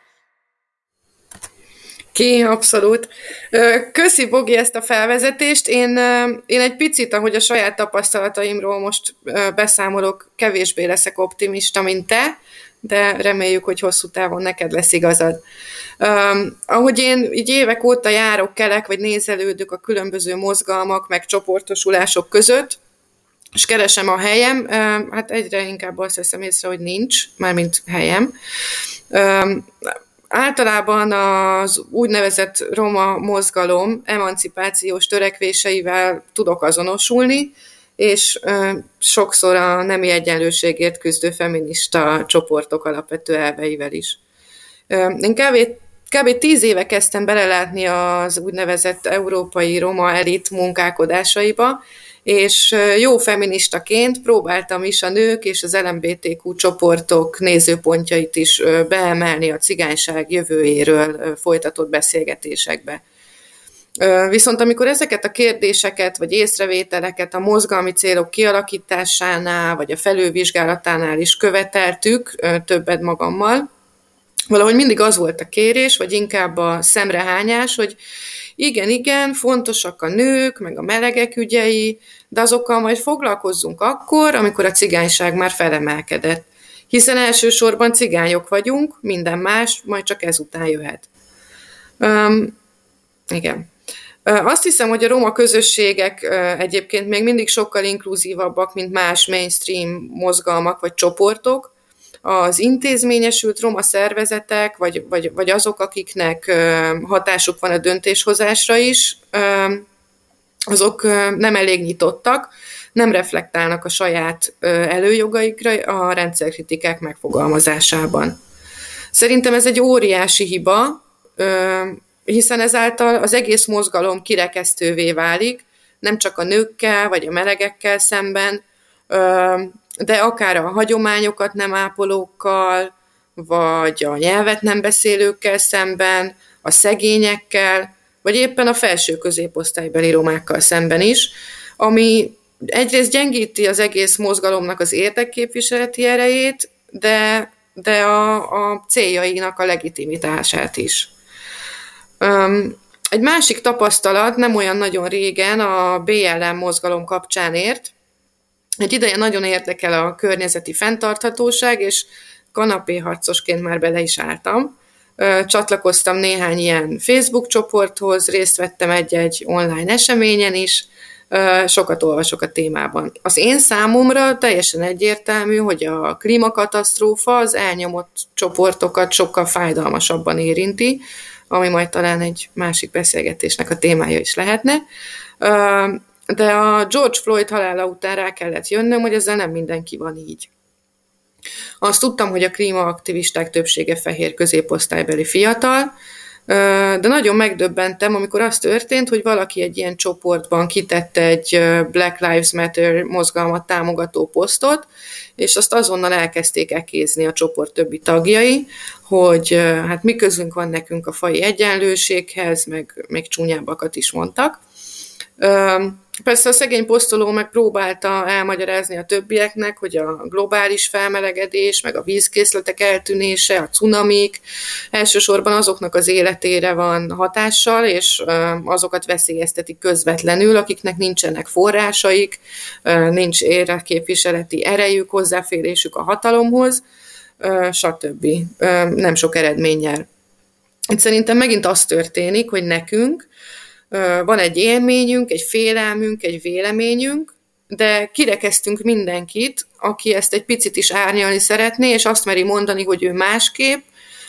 Ki, abszolút. Köszi, Bogi, ezt a felvezetést. Én, én egy picit, ahogy a saját tapasztalataimról most beszámolok, kevésbé leszek optimista, mint te, de reméljük, hogy hosszú távon neked lesz igazad. Um, ahogy én így évek óta járok, kelek, vagy nézelődök a különböző mozgalmak, meg csoportosulások között, és keresem a helyem, hát egyre inkább azt veszem észre, hogy nincs, mármint helyem. Általában az úgynevezett roma mozgalom emancipációs törekvéseivel tudok azonosulni, és sokszor a nemi egyenlőségért küzdő feminista csoportok alapvető elveivel is. Én kb. kb. tíz éve kezdtem belelátni az úgynevezett európai roma elit munkálkodásaiba, és jó feministaként próbáltam is a nők és az LMBTQ csoportok nézőpontjait is beemelni a cigányság jövőjéről folytatott beszélgetésekbe. Viszont amikor ezeket a kérdéseket vagy észrevételeket a mozgalmi célok kialakításánál vagy a felülvizsgálatánál is követeltük többet magammal, valahogy mindig az volt a kérés, vagy inkább a szemrehányás, hogy igen, igen, fontosak a nők, meg a melegek ügyei, de azokkal majd foglalkozzunk akkor, amikor a cigányság már felemelkedett. Hiszen elsősorban cigányok vagyunk, minden más majd csak ezután jöhet. Um, igen. Azt hiszem, hogy a roma közösségek egyébként még mindig sokkal inkluzívabbak, mint más mainstream mozgalmak vagy csoportok. Az intézményesült roma szervezetek, vagy, vagy, vagy azok, akiknek hatásuk van a döntéshozásra is, azok nem elég nyitottak, nem reflektálnak a saját előjogaikra a rendszerkritikák megfogalmazásában. Szerintem ez egy óriási hiba, hiszen ezáltal az egész mozgalom kirekesztővé válik, nem csak a nőkkel vagy a melegekkel szemben, de akár a hagyományokat nem ápolókkal, vagy a nyelvet nem beszélőkkel szemben, a szegényekkel, vagy éppen a felső középosztálybeli romákkal szemben is, ami egyrészt gyengíti az egész mozgalomnak az érdekképviseleti erejét, de, de a, a céljainak a legitimitását is. Um, egy másik tapasztalat nem olyan nagyon régen a BLM mozgalom kapcsán ért. Egy ideje nagyon érdekel a környezeti fenntarthatóság, és kanapéharcosként már bele is álltam. Csatlakoztam néhány ilyen Facebook csoporthoz, részt vettem egy-egy online eseményen is, sokat olvasok a témában. Az én számomra teljesen egyértelmű, hogy a klímakatasztrófa az elnyomott csoportokat sokkal fájdalmasabban érinti, ami majd talán egy másik beszélgetésnek a témája is lehetne. De a George Floyd halála után rá kellett jönnöm, hogy ezzel nem mindenki van így. Azt tudtam, hogy a klímaaktivisták többsége fehér középosztálybeli fiatal, de nagyon megdöbbentem, amikor az történt, hogy valaki egy ilyen csoportban kitette egy Black Lives Matter mozgalmat támogató posztot, és azt azonnal elkezdték ekézni a csoport többi tagjai, hogy hát mi közünk van nekünk a fai egyenlőséghez, meg még csúnyábbakat is mondtak. Persze a szegény posztoló megpróbálta elmagyarázni a többieknek, hogy a globális felmelegedés, meg a vízkészletek eltűnése, a cunamik elsősorban azoknak az életére van hatással, és azokat veszélyeztetik közvetlenül, akiknek nincsenek forrásaik, nincs érreképviseleti erejük, hozzáférésük a hatalomhoz, stb. Nem sok eredménnyel. Itt szerintem megint az történik, hogy nekünk, van egy élményünk, egy félelmünk, egy véleményünk, de kirekeztünk mindenkit, aki ezt egy picit is árnyalni szeretné, és azt meri mondani, hogy ő másképp,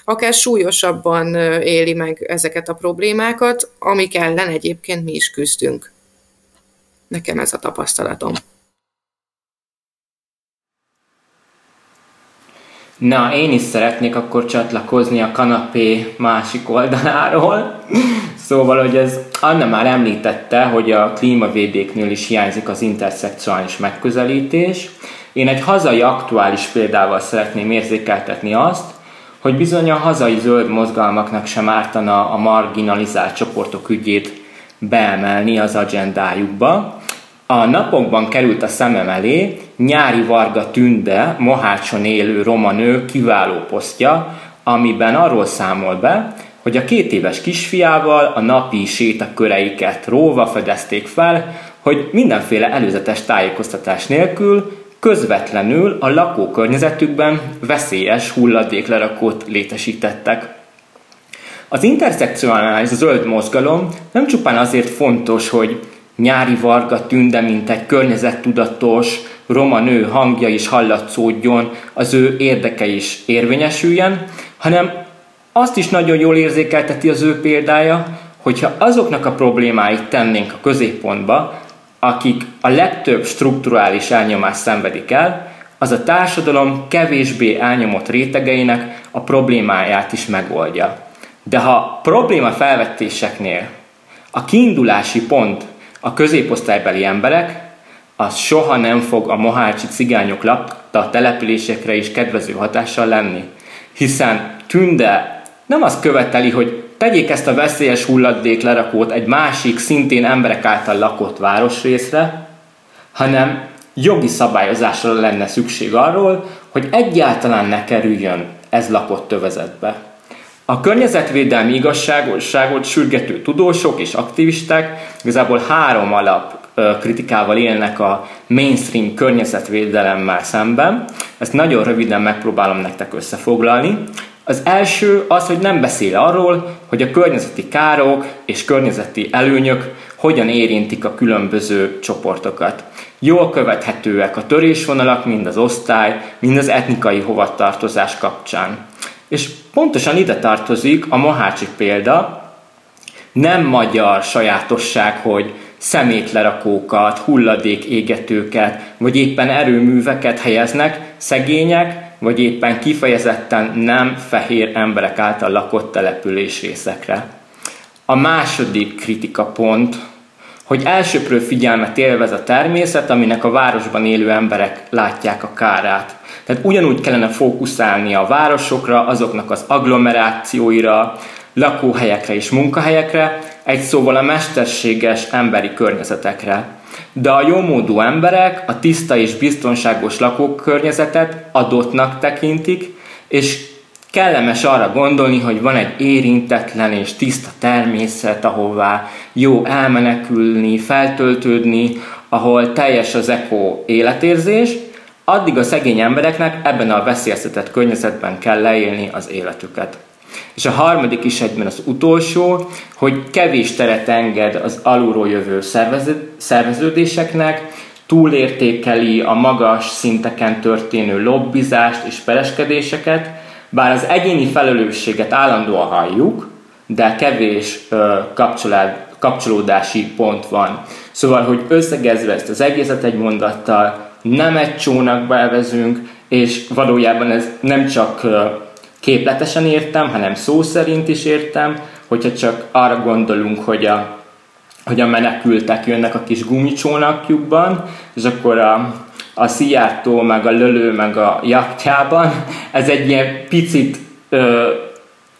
akár súlyosabban éli meg ezeket a problémákat, amik ellen egyébként mi is küzdünk. Nekem ez a tapasztalatom. Na, én is szeretnék akkor csatlakozni a kanapé másik oldaláról. Szóval, hogy ez Anna már említette, hogy a klímavédéknél is hiányzik az interszekcionális megközelítés. Én egy hazai aktuális példával szeretném érzékeltetni azt, hogy bizony a hazai zöld mozgalmaknak sem ártana a marginalizált csoportok ügyét beemelni az agendájukba. A napokban került a szemem elé Nyári Varga Tünde, Mohácson élő roma nő kiváló posztja, amiben arról számol be, hogy a két éves kisfiával a napi sétaköreiket róva fedezték fel, hogy mindenféle előzetes tájékoztatás nélkül közvetlenül a lakókörnyezetükben veszélyes hulladéklerakót létesítettek. Az interszekcionális zöld mozgalom nem csupán azért fontos, hogy Nyári Varga Tünde, mint egy környezettudatos, roma nő hangja is hallatszódjon, az ő érdeke is érvényesüljen, hanem azt is nagyon jól érzékelteti az ő példája, hogyha azoknak a problémáit tennénk a középpontba, akik a legtöbb strukturális elnyomást szenvedik el, az a társadalom kevésbé elnyomott rétegeinek a problémáját is megoldja. De ha probléma felvetéseknél a kiindulási pont a középosztálybeli emberek, az soha nem fog a mohácsi cigányok lakta településekre is kedvező hatással lenni. Hiszen Tünde nem azt követeli, hogy tegyék ezt a veszélyes hulladék lerakót egy másik, szintén emberek által lakott városrészre, hanem jogi szabályozásra lenne szükség arról, hogy egyáltalán ne kerüljön ez lakott tövezetbe. A környezetvédelmi igazságosságot sürgető tudósok és aktivisták igazából három alap kritikával élnek a mainstream környezetvédelemmel szemben. Ezt nagyon röviden megpróbálom nektek összefoglalni. Az első az, hogy nem beszél arról, hogy a környezeti károk és környezeti előnyök hogyan érintik a különböző csoportokat. Jól követhetőek a törésvonalak mind az osztály, mind az etnikai hovatartozás kapcsán. És pontosan ide tartozik a mohácsi példa, nem magyar sajátosság, hogy szemétlerakókat, hulladék égetőket, vagy éppen erőműveket helyeznek szegények, vagy éppen kifejezetten nem fehér emberek által lakott településrészekre. A második kritika pont, hogy elsőprő figyelmet élvez a természet, aminek a városban élő emberek látják a kárát. Tehát ugyanúgy kellene fókuszálni a városokra, azoknak az agglomerációira, lakóhelyekre és munkahelyekre, egy szóval a mesterséges emberi környezetekre. De a jómódú emberek a tiszta és biztonságos lakókörnyezetet adottnak tekintik, és kellemes arra gondolni, hogy van egy érintetlen és tiszta természet, ahová jó elmenekülni, feltöltődni, ahol teljes az eko életérzés, addig a szegény embereknek ebben a veszélyeztetett környezetben kell leélni az életüket. És a harmadik is egyben az utolsó, hogy kevés teret enged az alulról jövő szerveződéseknek, túlértékeli a magas szinteken történő lobbizást és pereskedéseket, bár az egyéni felelősséget állandóan halljuk, de kevés kapcsolódási pont van. Szóval, hogy összegezve ezt az egészet egy mondattal, nem egy csónakba evezünk, és valójában ez nem csak képletesen értem, hanem szó szerint is értem, hogyha csak arra gondolunk, hogy a, hogy a menekültek jönnek a kis gumicsónakjukban, és akkor a, a Szijjártó, meg a Lölő, meg a jaktjában, ez egy ilyen picit ö,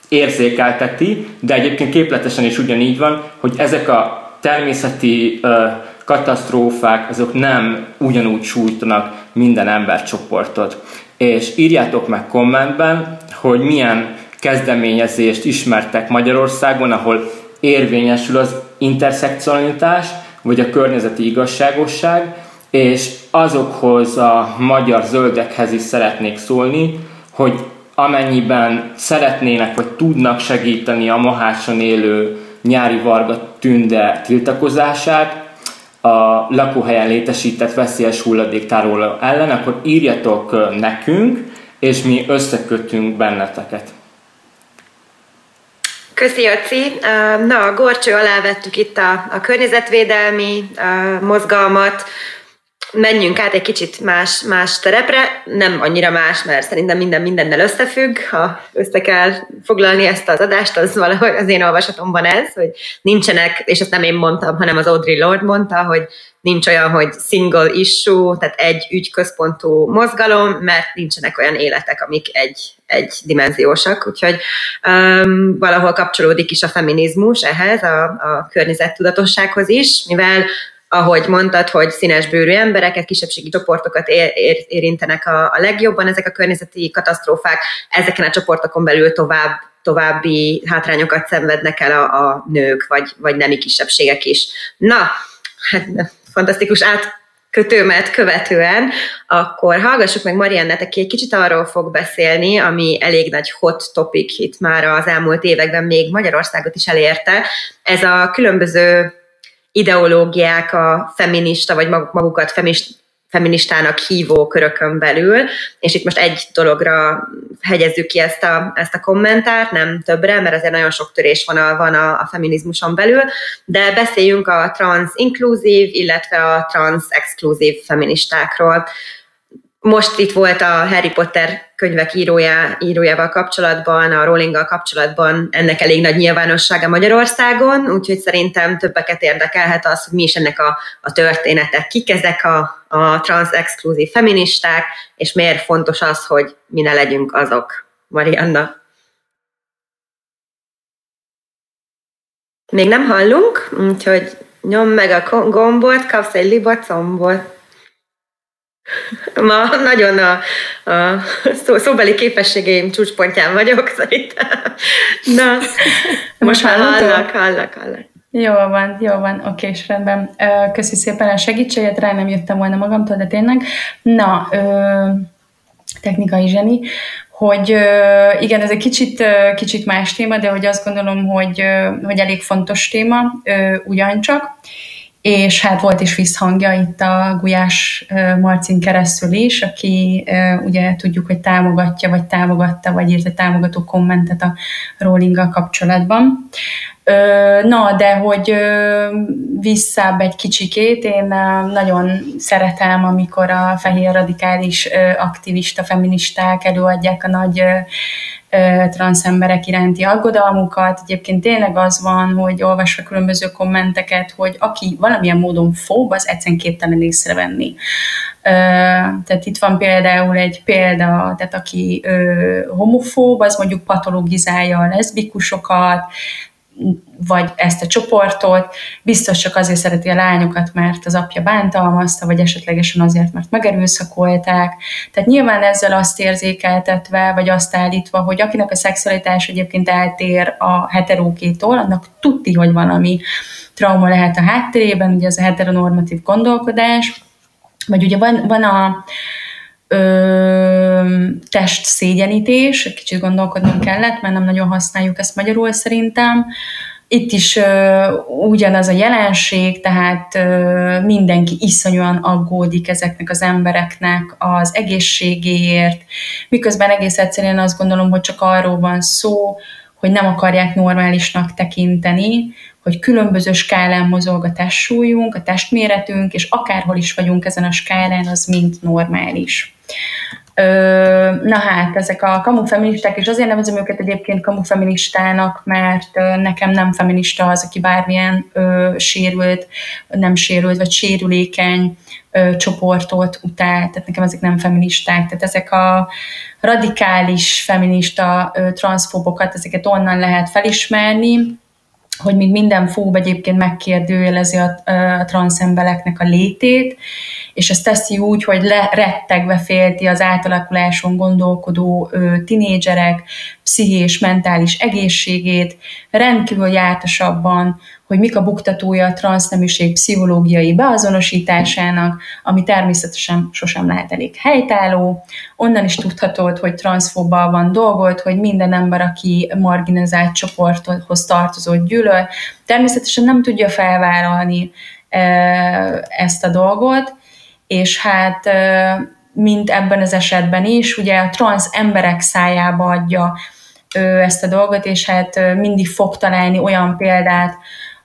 érzékelteti, de egyébként képletesen is ugyanígy van, hogy ezek a természeti ö, katasztrófák, azok nem ugyanúgy sújtanak minden embercsoportot. És írjátok meg kommentben, hogy milyen kezdeményezést ismertek Magyarországon, ahol érvényesül az interszekcionalitás, vagy a környezeti igazságosság, és azokhoz a magyar zöldekhez is szeretnék szólni, hogy amennyiben szeretnének vagy tudnak segíteni a Mohácson élő nyári varga tünde tiltakozását, a lakóhelyen létesített veszélyes hulladéktároló ellen, akkor írjatok nekünk, és mi összekötünk benneteket. Köszi, Jaci. Na, a gorcső alá vettük itt a, a környezetvédelmi a mozgalmat, menjünk át egy kicsit más, más terepre, nem annyira más, mert szerintem minden mindennel összefügg, ha össze kell foglalni ezt az adást, az valahogy az én olvasatomban ez, hogy nincsenek, és ezt nem én mondtam, hanem az Audrey Lord mondta, hogy nincs olyan, hogy single issue, tehát egy ügyközpontú mozgalom, mert nincsenek olyan életek, amik egy, egy dimenziósak, úgyhogy um, valahol kapcsolódik is a feminizmus ehhez, a, a környezettudatossághoz is, mivel ahogy mondtad, hogy színes bőrű embereket, kisebbségi csoportokat ér, ér, érintenek a, a legjobban ezek a környezeti katasztrófák, ezeken a csoportokon belül tovább további hátrányokat szenvednek el a, a nők, vagy, vagy nemi kisebbségek is. Na, hát fantasztikus átkötőmet követően, akkor hallgassuk meg Mariannet, aki egy kicsit arról fog beszélni, ami elég nagy hot topic itt már az elmúlt években még Magyarországot is elérte. Ez a különböző ideológiák a feminista, vagy magukat feminist, feministának hívó körökön belül, és itt most egy dologra hegyezzük ki ezt a, ezt a kommentárt, nem többre, mert azért nagyon sok törésvonal van a, a feminizmuson belül, de beszéljünk a trans-inkluzív, illetve a trans-exkluzív feministákról. Most itt volt a Harry Potter könyvek írója, írójával kapcsolatban, a Rowling kapcsolatban ennek elég nagy nyilvánossága Magyarországon, úgyhogy szerintem többeket érdekelhet az, hogy mi is ennek a, a története, kik ezek a, a trans-exkluzív feministák, és miért fontos az, hogy mi ne legyünk azok. Marianna. Még nem hallunk, úgyhogy nyom meg a gombot, kapsz egy libacombot. Ma nagyon a, a szó, szóbeli képességeim csúcspontján vagyok, szerintem. Na, most már hallak, hallak, hallak. Jó van, jó van, oké, és rendben. Köszi szépen a segítséget, rá nem jöttem volna magamtól, de tényleg. Na, ö, technikai zseni, hogy igen, ez egy kicsit, kicsit más téma, de hogy azt gondolom, hogy, hogy elég fontos téma, ugyancsak és hát volt is visszhangja itt a Gulyás Marcin keresztül is, aki ugye tudjuk, hogy támogatja, vagy támogatta, vagy írt egy támogató kommentet a rolling kapcsolatban. Na, de hogy visszább egy kicsikét, én nagyon szeretem, amikor a fehér radikális aktivista, feministák előadják a nagy transzemberek iránti aggodalmukat. Egyébként tényleg az van, hogy olvasva különböző kommenteket, hogy aki valamilyen módon fób, az egyszerűen képtelen észrevenni. Tehát itt van például egy példa, tehát aki homofób, az mondjuk patologizálja a leszbikusokat, vagy ezt a csoportot, biztos csak azért szereti a lányokat, mert az apja bántalmazta, vagy esetlegesen azért, mert megerőszakolták. Tehát nyilván ezzel azt érzékeltetve, vagy azt állítva, hogy akinek a szexualitás egyébként eltér a heterókétól, annak tudti, hogy valami trauma lehet a háttérében, ugye ez a heteronormatív gondolkodás, vagy ugye van, van a ö, test szégyenítés, egy kicsit gondolkodnom kellett, mert nem nagyon használjuk ezt magyarul szerintem. Itt is ö, ugyanaz a jelenség, tehát ö, mindenki iszonyúan aggódik ezeknek az embereknek az egészségéért, miközben egész egyszerűen azt gondolom, hogy csak arról van szó, hogy nem akarják normálisnak tekinteni, hogy különböző skálán mozog a testsúlyunk, a testméretünk, és akárhol is vagyunk ezen a skálán, az mind normális. Ö, na hát, ezek a kamufeministák, és azért nevezem őket egyébként kamufeministának, mert nekem nem feminista az, aki bármilyen ö, sérült, nem sérült, vagy sérülékeny ö, csoportot utál, tehát nekem ezek nem feministák, tehát ezek a radikális feminista ö, transzfóbokat, ezeket onnan lehet felismerni, hogy még minden fób egyébként megkérdőjelezi a, a transzembeleknek a létét, és ezt teszi úgy, hogy le, rettegve félti az átalakuláson gondolkodó ö, tinédzserek pszichés, mentális egészségét, rendkívül jártasabban hogy mik a buktatója a transzneműség pszichológiai beazonosításának, ami természetesen sosem lehet elég helytálló. Onnan is tudhatod, hogy transzfóbbal van dolgot, hogy minden ember, aki marginalizált csoporthoz tartozott gyűlöl, természetesen nem tudja felvállalni ezt a dolgot, és hát mint ebben az esetben is, ugye a transz emberek szájába adja ezt a dolgot, és hát mindig fog találni olyan példát,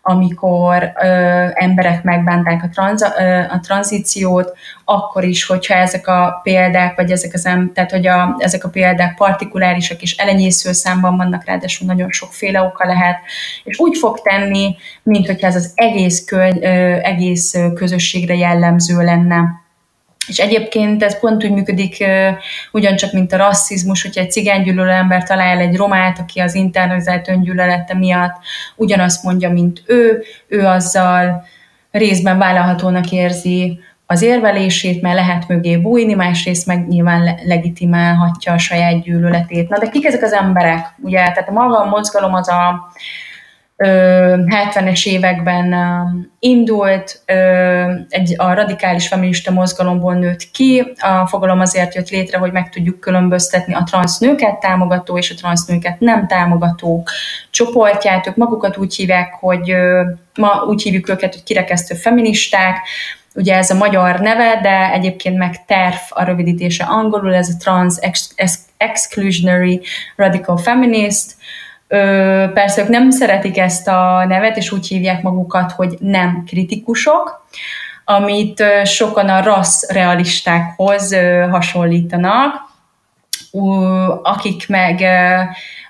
amikor ö, emberek megbánták a, tranza, ö, a tranzíciót, akkor is, hogyha ezek a példák, vagy ezek, az em, tehát, hogy a, ezek a példák partikulárisak és elenyésző számban vannak, ráadásul nagyon sokféle oka lehet, és úgy fog tenni, mint hogyha ez az egész, kö, ö, egész közösségre jellemző lenne. És egyébként ez pont úgy működik ugyancsak, mint a rasszizmus, hogyha egy cigánygyűlölő ember talál egy romát, aki az internalizált öngyűlölete miatt ugyanazt mondja, mint ő, ő azzal részben vállalhatónak érzi az érvelését, mert lehet mögé bújni, másrészt meg nyilván legitimálhatja a saját gyűlöletét. Na de kik ezek az emberek? Ugye, tehát a maga a mozgalom az a 70-es években indult, egy, a radikális feminista mozgalomból nőtt ki. A fogalom azért jött létre, hogy meg tudjuk különböztetni a transznőket támogató és a transznőket nem támogató csoportját. Ők magukat úgy hívják, hogy ma úgy hívjuk őket, hogy kirekesztő feministák, Ugye ez a magyar neve, de egyébként meg TERF a rövidítése angolul, ez a Trans Exclusionary Radical Feminist, persze ők nem szeretik ezt a nevet, és úgy hívják magukat, hogy nem kritikusok, amit sokan a rassz realistákhoz hasonlítanak, akik meg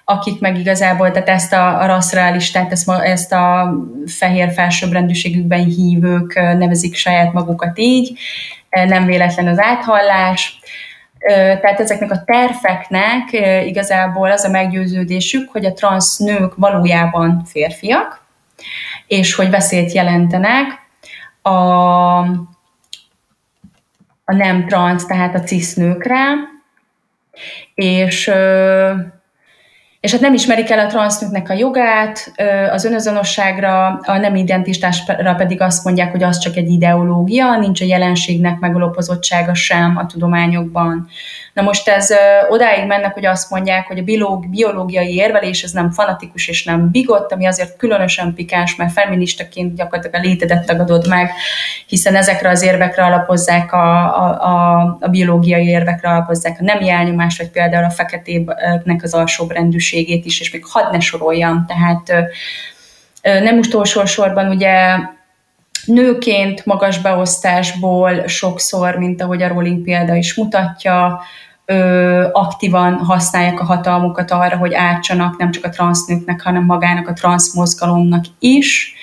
akik meg igazából, tehát ezt a, a rasszrealistát, ezt, ezt a fehér felsőbbrendűségükben hívők nevezik saját magukat így, nem véletlen az áthallás, tehát ezeknek a terfeknek igazából az a meggyőződésük, hogy a transz nők valójában férfiak, és hogy veszélyt jelentenek a, a nem transz, tehát a cisznőkre, és és hát nem ismerik el a transznőknek a jogát, az önazonosságra, a nem identitásra pedig azt mondják, hogy az csak egy ideológia, nincs a jelenségnek megalapozottsága sem a tudományokban. Na most ez odáig mennek, hogy azt mondják, hogy a biológiai érvelés ez nem fanatikus és nem bigott, ami azért különösen pikáns, mert feministaként gyakorlatilag a létedet tagadod meg, hiszen ezekre az érvekre alapozzák a, a, a, a biológiai érvekre alapozzák a nem elnyomás, vagy például a feketének az alsóbrendűségét is, és még hadd ne soroljam. Tehát nem utolsó sorban ugye nőként magas beosztásból sokszor, mint ahogy a Rolling példa is mutatja, aktívan használják a hatalmukat arra, hogy átsanak nem csak a transznőknek, hanem magának a transzmozgalomnak is.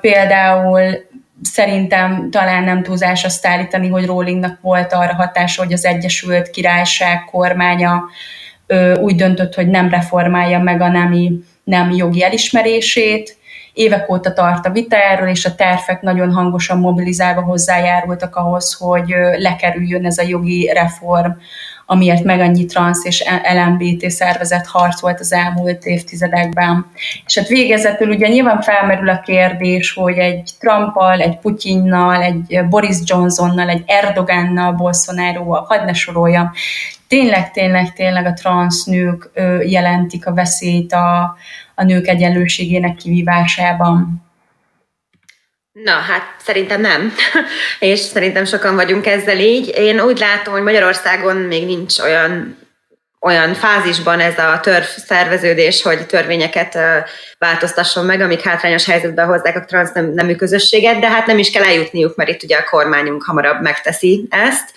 Például szerintem talán nem túlzás azt állítani, hogy Rowlingnak volt arra hatása, hogy az Egyesült Királyság kormánya úgy döntött, hogy nem reformálja meg a nemi nem jogi elismerését, évek óta tart a vita erről, és a tervek nagyon hangosan mobilizálva hozzájárultak ahhoz, hogy lekerüljön ez a jogi reform, amiért meg annyi transz és LMBT szervezet harcolt az elmúlt évtizedekben. És hát végezetül ugye nyilván felmerül a kérdés, hogy egy Trumpal, egy Putyinnal, egy Boris Johnsonnal, egy Erdogannal, Bolsonaroval, hadd ne soroljam, tényleg, tényleg, tényleg a transznők jelentik a veszélyt a, a nők egyenlőségének kivívásában? Na, hát szerintem nem. És szerintem sokan vagyunk ezzel így. Én úgy látom, hogy Magyarországon még nincs olyan olyan fázisban ez a törv szerveződés, hogy törvényeket változtasson meg, amik hátrányos helyzetbe hozzák a transznemű közösséget, de hát nem is kell eljutniuk, mert itt ugye a kormányunk hamarabb megteszi ezt.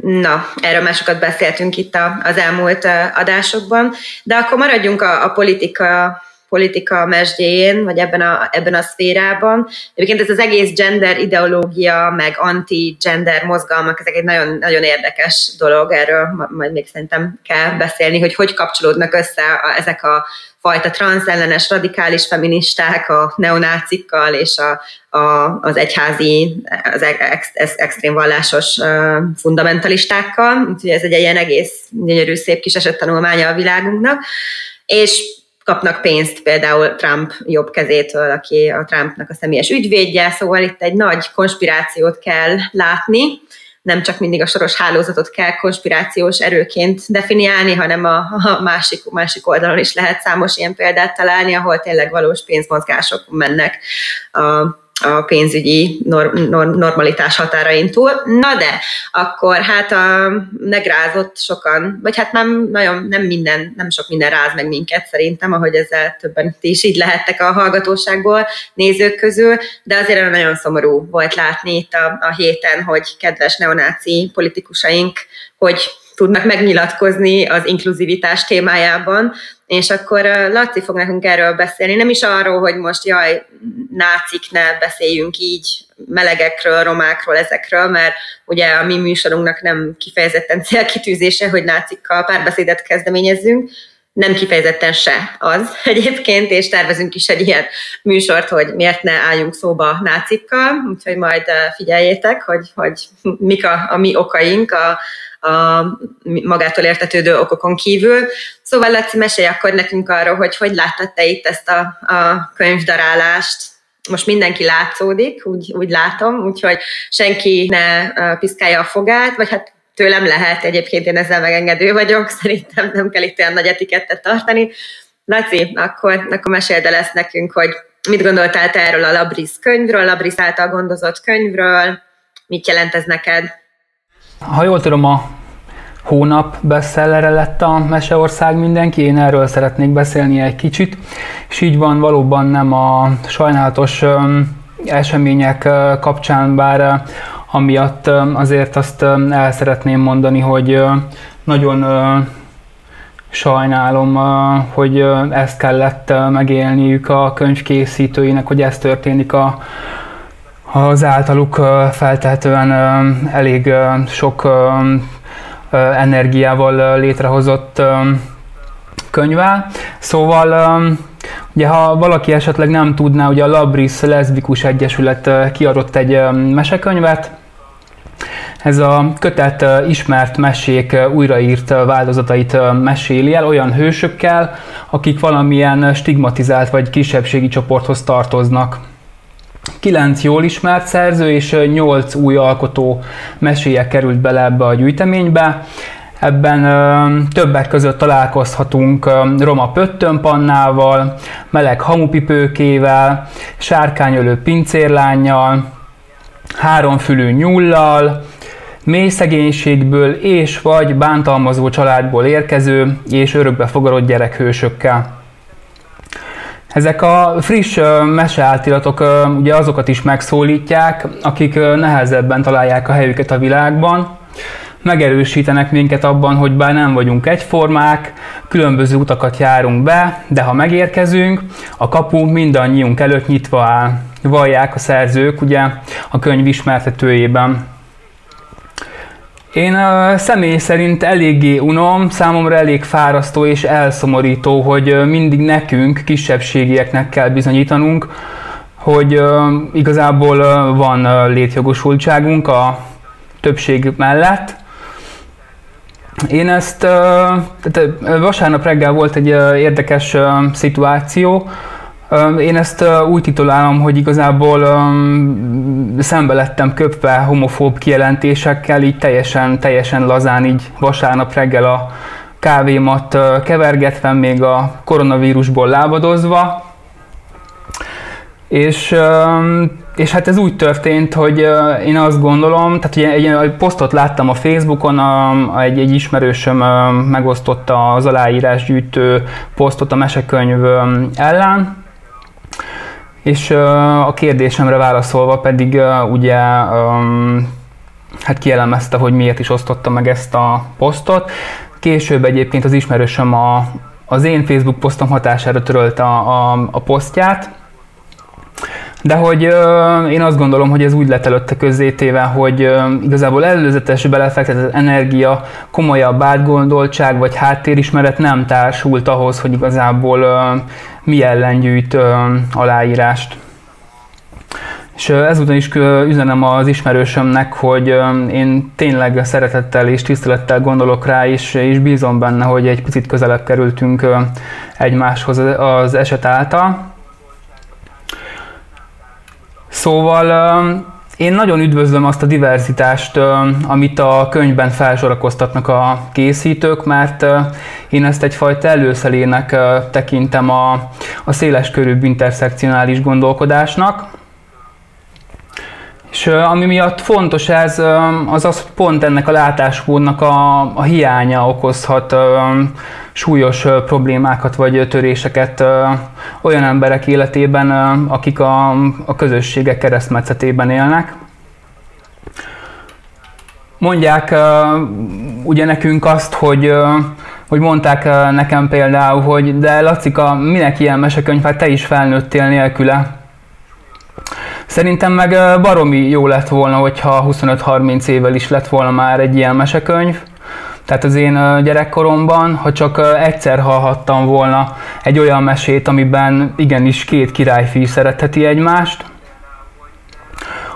Na, erről már sokat beszéltünk itt az elmúlt adásokban, de akkor maradjunk a, a politika politika mesdjén, vagy ebben a, ebben a szférában. Egyébként ez az egész gender ideológia, meg anti-gender mozgalmak, ezek egy nagyon, nagyon érdekes dolog, erről majd még szerintem kell beszélni, hogy hogy kapcsolódnak össze a, ezek a fajta transzellenes radikális feministák a neonácikkal és a, a, az egyházi, az ex, ex, extrém vallásos uh, fundamentalistákkal. Úgyhogy ez egy ilyen egész gyönyörű, szép kis esettanulmánya a világunknak. És kapnak pénzt például Trump jobb kezétől, aki a Trumpnak a személyes ügyvédje, szóval itt egy nagy konspirációt kell látni, nem csak mindig a soros hálózatot kell konspirációs erőként definiálni, hanem a, a másik, másik oldalon is lehet számos ilyen példát találni, ahol tényleg valós pénzmozgások mennek a a pénzügyi norm, norm, normalitás határain túl. Na de, akkor hát a megrázott sokan, vagy hát nem nagyon, nem minden, nem sok minden ráz meg minket szerintem, ahogy ezzel többen is így lehettek a hallgatóságból, nézők közül, de azért nagyon szomorú volt látni itt a, a héten, hogy kedves neonáci politikusaink, hogy tudnak megnyilatkozni az inkluzivitás témájában, és akkor Laci fog nekünk erről beszélni, nem is arról, hogy most jaj, nácik ne beszéljünk így melegekről, romákról, ezekről, mert ugye a mi műsorunknak nem kifejezetten célkitűzése, hogy nácikkal párbeszédet kezdeményezzünk, nem kifejezetten se az egyébként, és tervezünk is egy ilyen műsort, hogy miért ne álljunk szóba nácikkal, úgyhogy majd figyeljétek, hogy, hogy mik a, a mi okaink a, a magától értetődő okokon kívül. Szóval Laci, mesélj akkor nekünk arról, hogy hogy láttad te itt ezt a, a könyvdarálást, most mindenki látszódik, úgy, úgy látom, úgyhogy senki ne piszkálja a fogát, vagy hát tőlem lehet, egyébként én ezzel megengedő vagyok, szerintem nem kell itt olyan nagy etikettet tartani. Laci, akkor, akkor meséld el ezt nekünk, hogy mit gondoltál te erről a Labris könyvről, Labris által gondozott könyvről, mit jelent ez neked? Ha jól tudom, a hónap bestsellere lett a Meseország mindenki, én erről szeretnék beszélni egy kicsit, és így van valóban nem a sajnálatos események kapcsán, bár amiatt azért azt el szeretném mondani, hogy nagyon sajnálom, hogy ezt kellett megélniük a könyvkészítőinek, hogy ez történik a, az általuk feltehetően elég sok energiával létrehozott könyvvel. Szóval Ugye, ha valaki esetleg nem tudná, ugye a Labris Leszbikus Egyesület kiadott egy mesekönyvet, ez a kötet ismert mesék újraírt változatait meséli el olyan hősökkel, akik valamilyen stigmatizált vagy kisebbségi csoporthoz tartoznak. Kilenc jól ismert szerző és nyolc új alkotó meséje került bele ebbe a gyűjteménybe. Ebben ö, többek között találkozhatunk ö, Roma pöttönpannával, meleg hamupipőkével, sárkányölő pincérlányjal, háromfülű nyullal, mély és vagy bántalmazó családból érkező és örökbefogadott gyerekhősökkel. Ezek a friss meseáltiratok ugye azokat is megszólítják, akik nehezebben találják a helyüket a világban, megerősítenek minket abban, hogy bár nem vagyunk egyformák, különböző utakat járunk be, de ha megérkezünk, a kapunk mindannyiunk előtt nyitva áll. Vallják a szerzők ugye a könyv ismertetőjében. Én uh, személy szerint eléggé unom, számomra elég fárasztó és elszomorító, hogy mindig nekünk, kisebbségieknek kell bizonyítanunk, hogy igazából van létjogosultságunk a többség mellett. Én ezt, tehát vasárnap reggel volt egy érdekes szituáció, én ezt úgy titulálom, hogy igazából szembe lettem köpve homofób kijelentésekkel, így teljesen, teljesen lazán, így vasárnap reggel a kávémat kevergetve, még a koronavírusból lábadozva. És, és hát ez úgy történt, hogy én azt gondolom, tehát ugye egy posztot láttam a Facebookon, egy, egy ismerősöm megosztotta az aláírásgyűjtő posztot a mesekönyv ellen, és a kérdésemre válaszolva pedig ugye hát kielemezte, hogy miért is osztotta meg ezt a posztot. Később egyébként az ismerősöm a, az én Facebook posztom hatására törölte a, a, a posztját, de hogy uh, én azt gondolom, hogy ez úgy lett előtte közzétéve, hogy uh, igazából előzetes belefektetett energia, komolyabb átgondoltság vagy háttérismeret nem társult ahhoz, hogy igazából uh, mi ellen gyűjt uh, aláírást. És ezúton is üzenem az ismerősömnek, hogy én tényleg szeretettel és tisztelettel gondolok rá, és, és bízom benne, hogy egy picit közelebb kerültünk egymáshoz az eset által. Szóval én nagyon üdvözlöm azt a diverzitást, amit a könyvben felsorakoztatnak a készítők, mert én ezt egyfajta előszelének tekintem a, a széles körű interszekcionális gondolkodásnak. És ami miatt fontos ez, az az, hogy pont ennek a látásmódnak a, a hiánya okozhat súlyos problémákat vagy töréseket olyan emberek életében, akik a, a közösségek keresztmetszetében élnek. Mondják ugye nekünk azt, hogy hogy mondták nekem például, hogy de Lacika, minek ilyen mesekönyv, hát te is felnőttél nélküle. Szerintem meg baromi jó lett volna, hogyha 25-30 évvel is lett volna már egy ilyen mesekönyv. Tehát az én gyerekkoromban, ha csak egyszer hallhattam volna egy olyan mesét, amiben igenis két királyfi szeretheti egymást,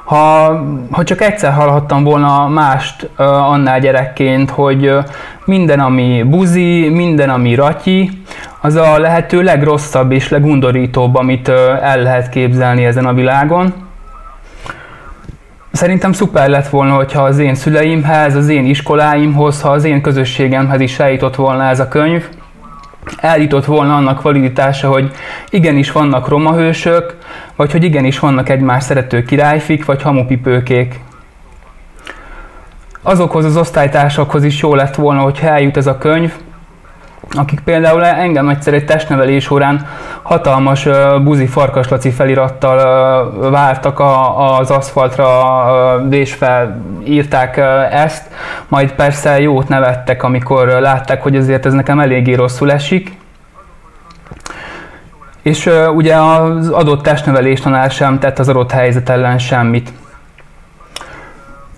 ha, ha csak egyszer hallhattam volna mást annál gyerekként, hogy minden, ami buzi, minden, ami ratyi, az a lehető legrosszabb és legundorítóbb, amit el lehet képzelni ezen a világon. Szerintem szuper lett volna, hogyha az én szüleimhez, az én iskoláimhoz, ha az én közösségemhez is eljutott volna ez a könyv. Eljutott volna annak validitása, hogy igenis vannak romahősök, vagy hogy igenis vannak egymás szerető királyfik, vagy hamupipőkék. Azokhoz az osztálytársakhoz is jó lett volna, hogyha eljut ez a könyv, akik például engem egyszer egy testnevelés órán hatalmas uh, buzi farkaslaci felirattal uh, vártak a, az aszfaltra, uh, és felírták uh, ezt, majd persze jót nevettek, amikor látták, hogy azért ez nekem eléggé rosszul esik. És ugye az adott testnevelés tanár sem tett az adott helyzet ellen semmit.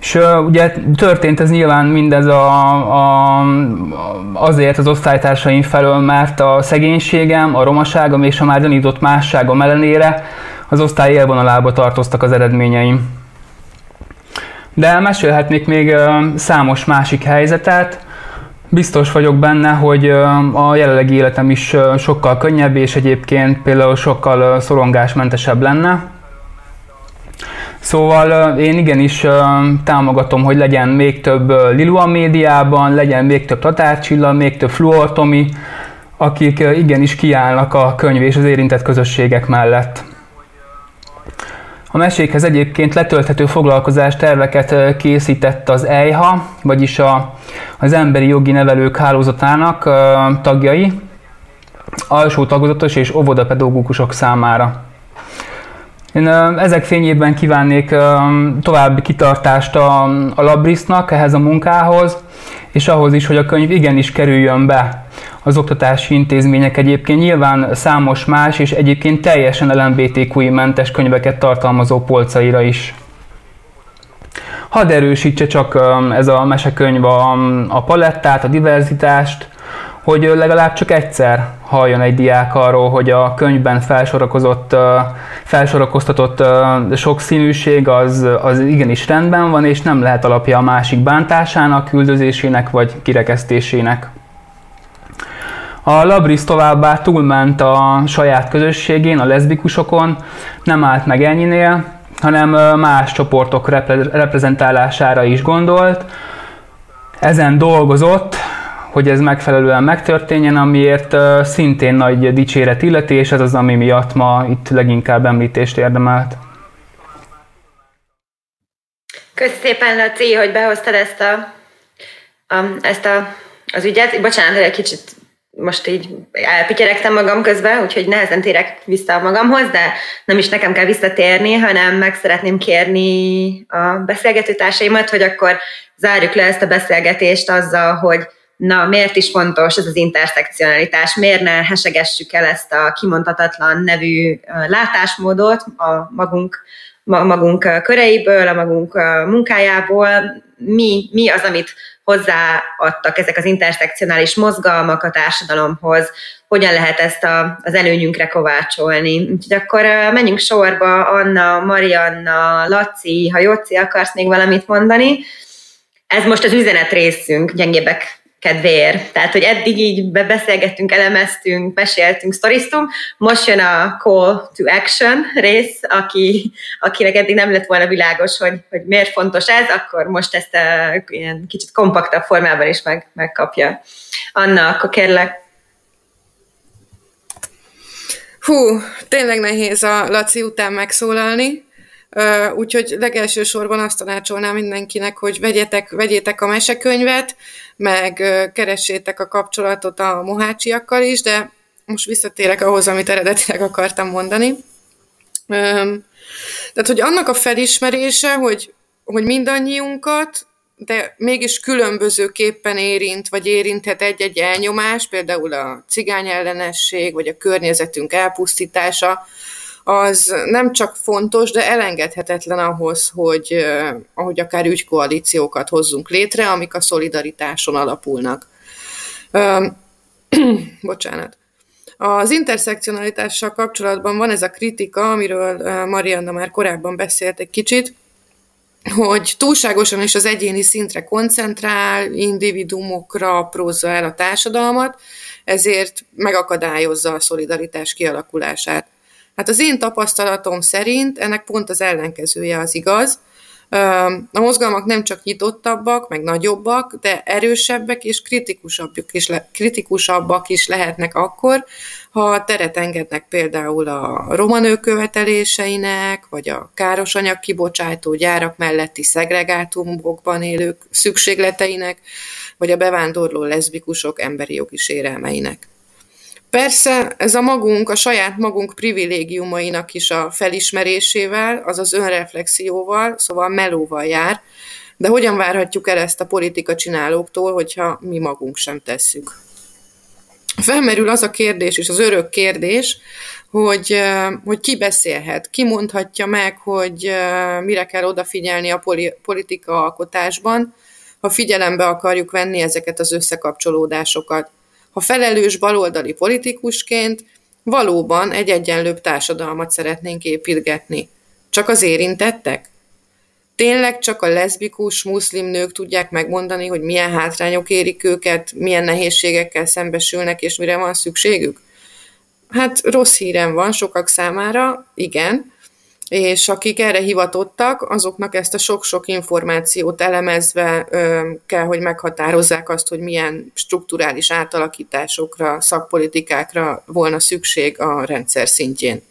És ugye történt ez nyilván mindez a, a, azért az osztálytársaim felől, mert a szegénységem, a romaságom és a már gyanított másságom ellenére az osztály élvonalába tartoztak az eredményeim. De mesélhetnék még számos másik helyzetet. Biztos vagyok benne, hogy a jelenlegi életem is sokkal könnyebb, és egyébként például sokkal szorongásmentesebb lenne. Szóval én igenis támogatom, hogy legyen még több Lilu a médiában, legyen még több Tatárcsilla, még több Fluortomi, akik igenis kiállnak a könyv és az érintett közösségek mellett. A mesékhez egyébként letölthető foglalkozás terveket készített az EIHA, vagyis a, az Emberi Jogi Nevelők Hálózatának tagjai, alsó tagozatos és óvodapedagógusok számára. Én ezek fényében kívánnék további kitartást a, a Labrisznak ehhez a munkához, és ahhoz is, hogy a könyv igenis kerüljön be az oktatási intézmények egyébként nyilván számos más és egyébként teljesen LMBTQI-mentes könyveket tartalmazó polcaira is. Hadd erősítse csak ez a mesekönyv a, a palettát, a diverzitást, hogy legalább csak egyszer halljon egy diák arról, hogy a könyvben felsorakozott, felsorakoztatott sokszínűség az, az igenis rendben van, és nem lehet alapja a másik bántásának, küldözésének vagy kirekesztésének. A Labris továbbá túlment a saját közösségén, a leszbikusokon, nem állt meg ennyinél, hanem más csoportok reprezentálására is gondolt. Ezen dolgozott, hogy ez megfelelően megtörténjen, amiért szintén nagy dicséret illeti, és ez az, ami miatt ma itt leginkább említést érdemelt. Köszönöm szépen, Laci, hogy behoztad ezt a, a, ezt a, az ügyet. Bocsánat, egy kicsit most így elpityeregtem magam közben, úgyhogy nehezen térek vissza magamhoz, de nem is nekem kell visszatérni, hanem meg szeretném kérni a beszélgetőtársaimat, hogy akkor zárjuk le ezt a beszélgetést azzal, hogy na, miért is fontos ez az interszekcionalitás, miért ne hesegessük el ezt a kimondhatatlan nevű látásmódot a magunk, magunk köreiből, a magunk munkájából, mi, mi az, amit hozzáadtak ezek az interszekcionális mozgalmak a társadalomhoz, hogyan lehet ezt a, az előnyünkre kovácsolni. Úgyhogy akkor menjünk sorba, Anna, Marianna, Laci, ha Jóci akarsz még valamit mondani. Ez most az üzenet részünk, gyengébbek kedvéért. Tehát, hogy eddig így beszélgettünk, elemeztünk, meséltünk, sztoriztunk, most jön a call to action rész, aki, akinek eddig nem lett volna világos, hogy, hogy miért fontos ez, akkor most ezt a, ilyen kicsit kompaktabb formában is meg, megkapja. Anna, akkor kérlek. Hú, tényleg nehéz a Laci után megszólalni, úgyhogy legelső sorban azt tanácsolnám mindenkinek, hogy vegyetek, vegyétek a mesekönyvet, meg keressétek a kapcsolatot a mohácsiakkal is, de most visszatérek ahhoz, amit eredetileg akartam mondani. Tehát, hogy annak a felismerése, hogy, hogy mindannyiunkat, de mégis különbözőképpen érint, vagy érinthet egy-egy elnyomás, például a cigány ellenesség, vagy a környezetünk elpusztítása, az nem csak fontos, de elengedhetetlen ahhoz, hogy ahogy akár ügykoalíciókat hozzunk létre, amik a szolidaritáson alapulnak. Bocsánat. Az interszekcionalitással kapcsolatban van ez a kritika, amiről Marianna már korábban beszélt egy kicsit, hogy túlságosan is az egyéni szintre koncentrál, individumokra prózza el a társadalmat, ezért megakadályozza a szolidaritás kialakulását. Hát az én tapasztalatom szerint ennek pont az ellenkezője az igaz. A mozgalmak nem csak nyitottabbak, meg nagyobbak, de erősebbek és kritikusabbak is, le, kritikusabbak is lehetnek akkor, ha teret engednek például a romanő követeléseinek, vagy a káros anyag kibocsátó gyárak melletti szegregátumokban élők szükségleteinek, vagy a bevándorló leszbikusok emberi jogi sérelmeinek. Persze ez a magunk, a saját magunk privilégiumainak is a felismerésével, azaz önreflexióval, szóval melóval jár, de hogyan várhatjuk el ezt a politika csinálóktól, hogyha mi magunk sem tesszük? felmerül az a kérdés, és az örök kérdés, hogy, hogy ki beszélhet, ki mondhatja meg, hogy mire kell odafigyelni a politika alkotásban, ha figyelembe akarjuk venni ezeket az összekapcsolódásokat. Ha felelős baloldali politikusként valóban egy egyenlőbb társadalmat szeretnénk építgetni. Csak az érintettek? Tényleg csak a leszbikus muszlim nők tudják megmondani, hogy milyen hátrányok érik őket, milyen nehézségekkel szembesülnek, és mire van szükségük? Hát rossz hírem van sokak számára, igen, és akik erre hivatottak, azoknak ezt a sok-sok információt elemezve ö, kell, hogy meghatározzák azt, hogy milyen strukturális átalakításokra, szakpolitikákra volna szükség a rendszer szintjén.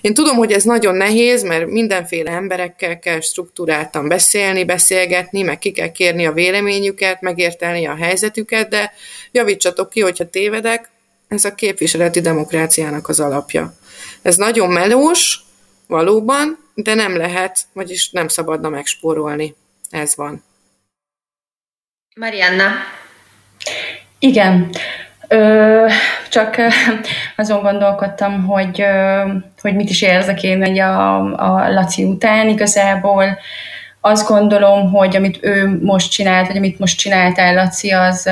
Én tudom, hogy ez nagyon nehéz, mert mindenféle emberekkel kell struktúráltan beszélni, beszélgetni, meg ki kell kérni a véleményüket, megérteni a helyzetüket, de javítsatok ki, hogyha tévedek, ez a képviseleti demokráciának az alapja. Ez nagyon melós, valóban, de nem lehet, vagyis nem szabadna megspórolni. Ez van. Marianna. Igen. Ö, csak azon gondolkodtam, hogy, hogy mit is érzek én a, a Laci után. Igazából azt gondolom, hogy amit ő most csinált, vagy amit most csináltál, Laci, az,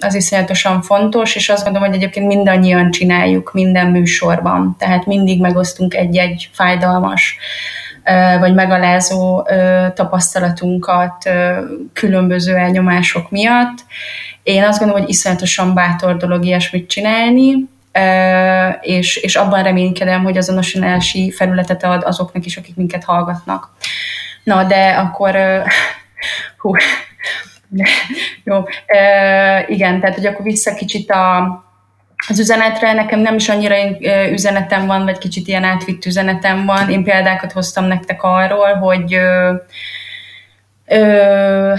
az iszonyatosan fontos, és azt gondolom, hogy egyébként mindannyian csináljuk minden műsorban. Tehát mindig megosztunk egy-egy fájdalmas vagy megalázó tapasztalatunkat különböző elnyomások miatt. Én azt gondolom, hogy iszonyatosan bátor dolog ilyesmit csinálni, és, és abban reménykedem, hogy azonosulási felületet ad azoknak is, akik minket hallgatnak. Na, de akkor hú, jó, igen, tehát hogy akkor vissza kicsit a, az üzenetre, nekem nem is annyira üzenetem van, vagy kicsit ilyen átvitt üzenetem van. Én példákat hoztam nektek arról, hogy ö, ö,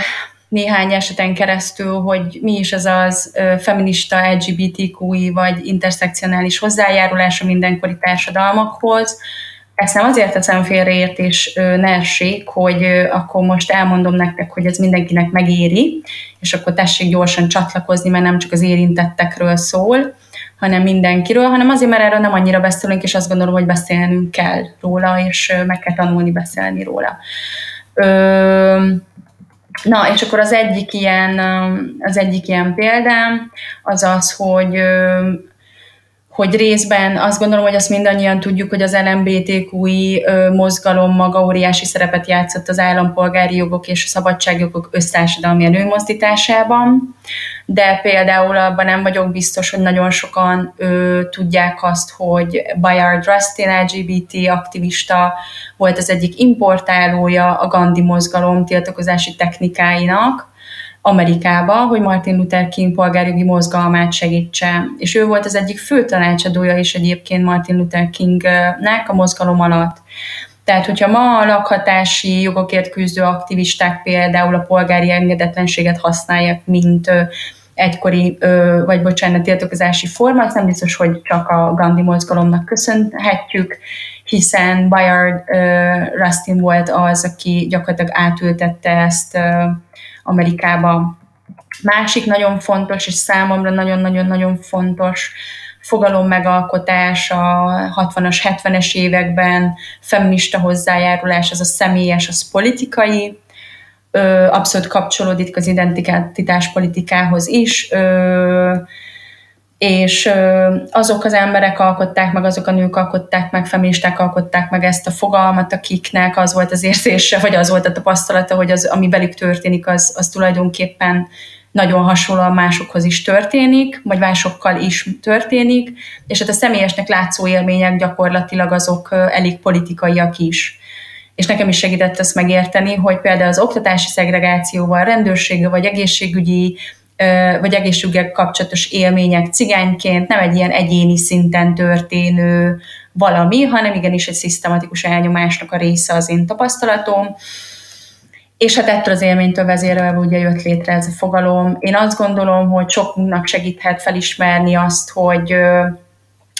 néhány eseten keresztül, hogy mi is az az ö, feminista LGBTQI vagy interszekcionális hozzájárulás a mindenkori társadalmakhoz, ezt nem azért teszem félreértés ne essék, hogy akkor most elmondom nektek, hogy ez mindenkinek megéri, és akkor tessék gyorsan csatlakozni, mert nem csak az érintettekről szól, hanem mindenkiről, hanem azért, mert erről nem annyira beszélünk, és azt gondolom, hogy beszélnünk kell róla, és meg kell tanulni beszélni róla. Ö, na, és akkor az egyik ilyen, az egyik ilyen példám az az, hogy hogy részben azt gondolom, hogy azt mindannyian tudjuk, hogy az LMBTQI mozgalom maga óriási szerepet játszott az állampolgári jogok és a szabadságjogok össztársadalmi előmozdításában, de például abban nem vagyok biztos, hogy nagyon sokan ö, tudják azt, hogy Bayard Rustin LGBT aktivista volt az egyik importálója a Gandhi mozgalom tiltakozási technikáinak, Amerikába, hogy Martin Luther King polgárjogi mozgalmát segítse. És ő volt az egyik fő tanácsadója is egyébként Martin Luther Kingnek a mozgalom alatt. Tehát, hogyha ma a lakhatási jogokért küzdő aktivisták például a polgári engedetlenséget használják, mint egykori, vagy bocsánat, tiltakozási formát, nem biztos, hogy csak a Gandhi mozgalomnak köszönhetjük, hiszen Bayard Rustin volt az, aki gyakorlatilag átültette ezt Amerikába. Másik nagyon fontos, és számomra nagyon-nagyon-nagyon fontos fogalom megalkotás a 60-as, 70-es években, feminista hozzájárulás, az a személyes, az politikai, abszolút kapcsolódik az identitás politikához is, és azok az emberek alkották meg, azok a nők alkották meg, feministák alkották meg ezt a fogalmat, akiknek az volt az érzése, vagy az volt a tapasztalata, hogy az, ami velük történik, az, az tulajdonképpen nagyon hasonlóan másokhoz is történik, vagy másokkal is történik, és hát a személyesnek látszó élmények gyakorlatilag azok elég politikaiak is. És nekem is segített ezt megérteni, hogy például az oktatási szegregációval, rendőrséggel vagy egészségügyi vagy egészségügyek kapcsolatos élmények cigányként nem egy ilyen egyéni szinten történő valami, hanem igenis egy szisztematikus elnyomásnak a része az én tapasztalatom. És hát ettől az élménytől vezérelve ugye jött létre ez a fogalom. Én azt gondolom, hogy sokunknak segíthet felismerni azt, hogy,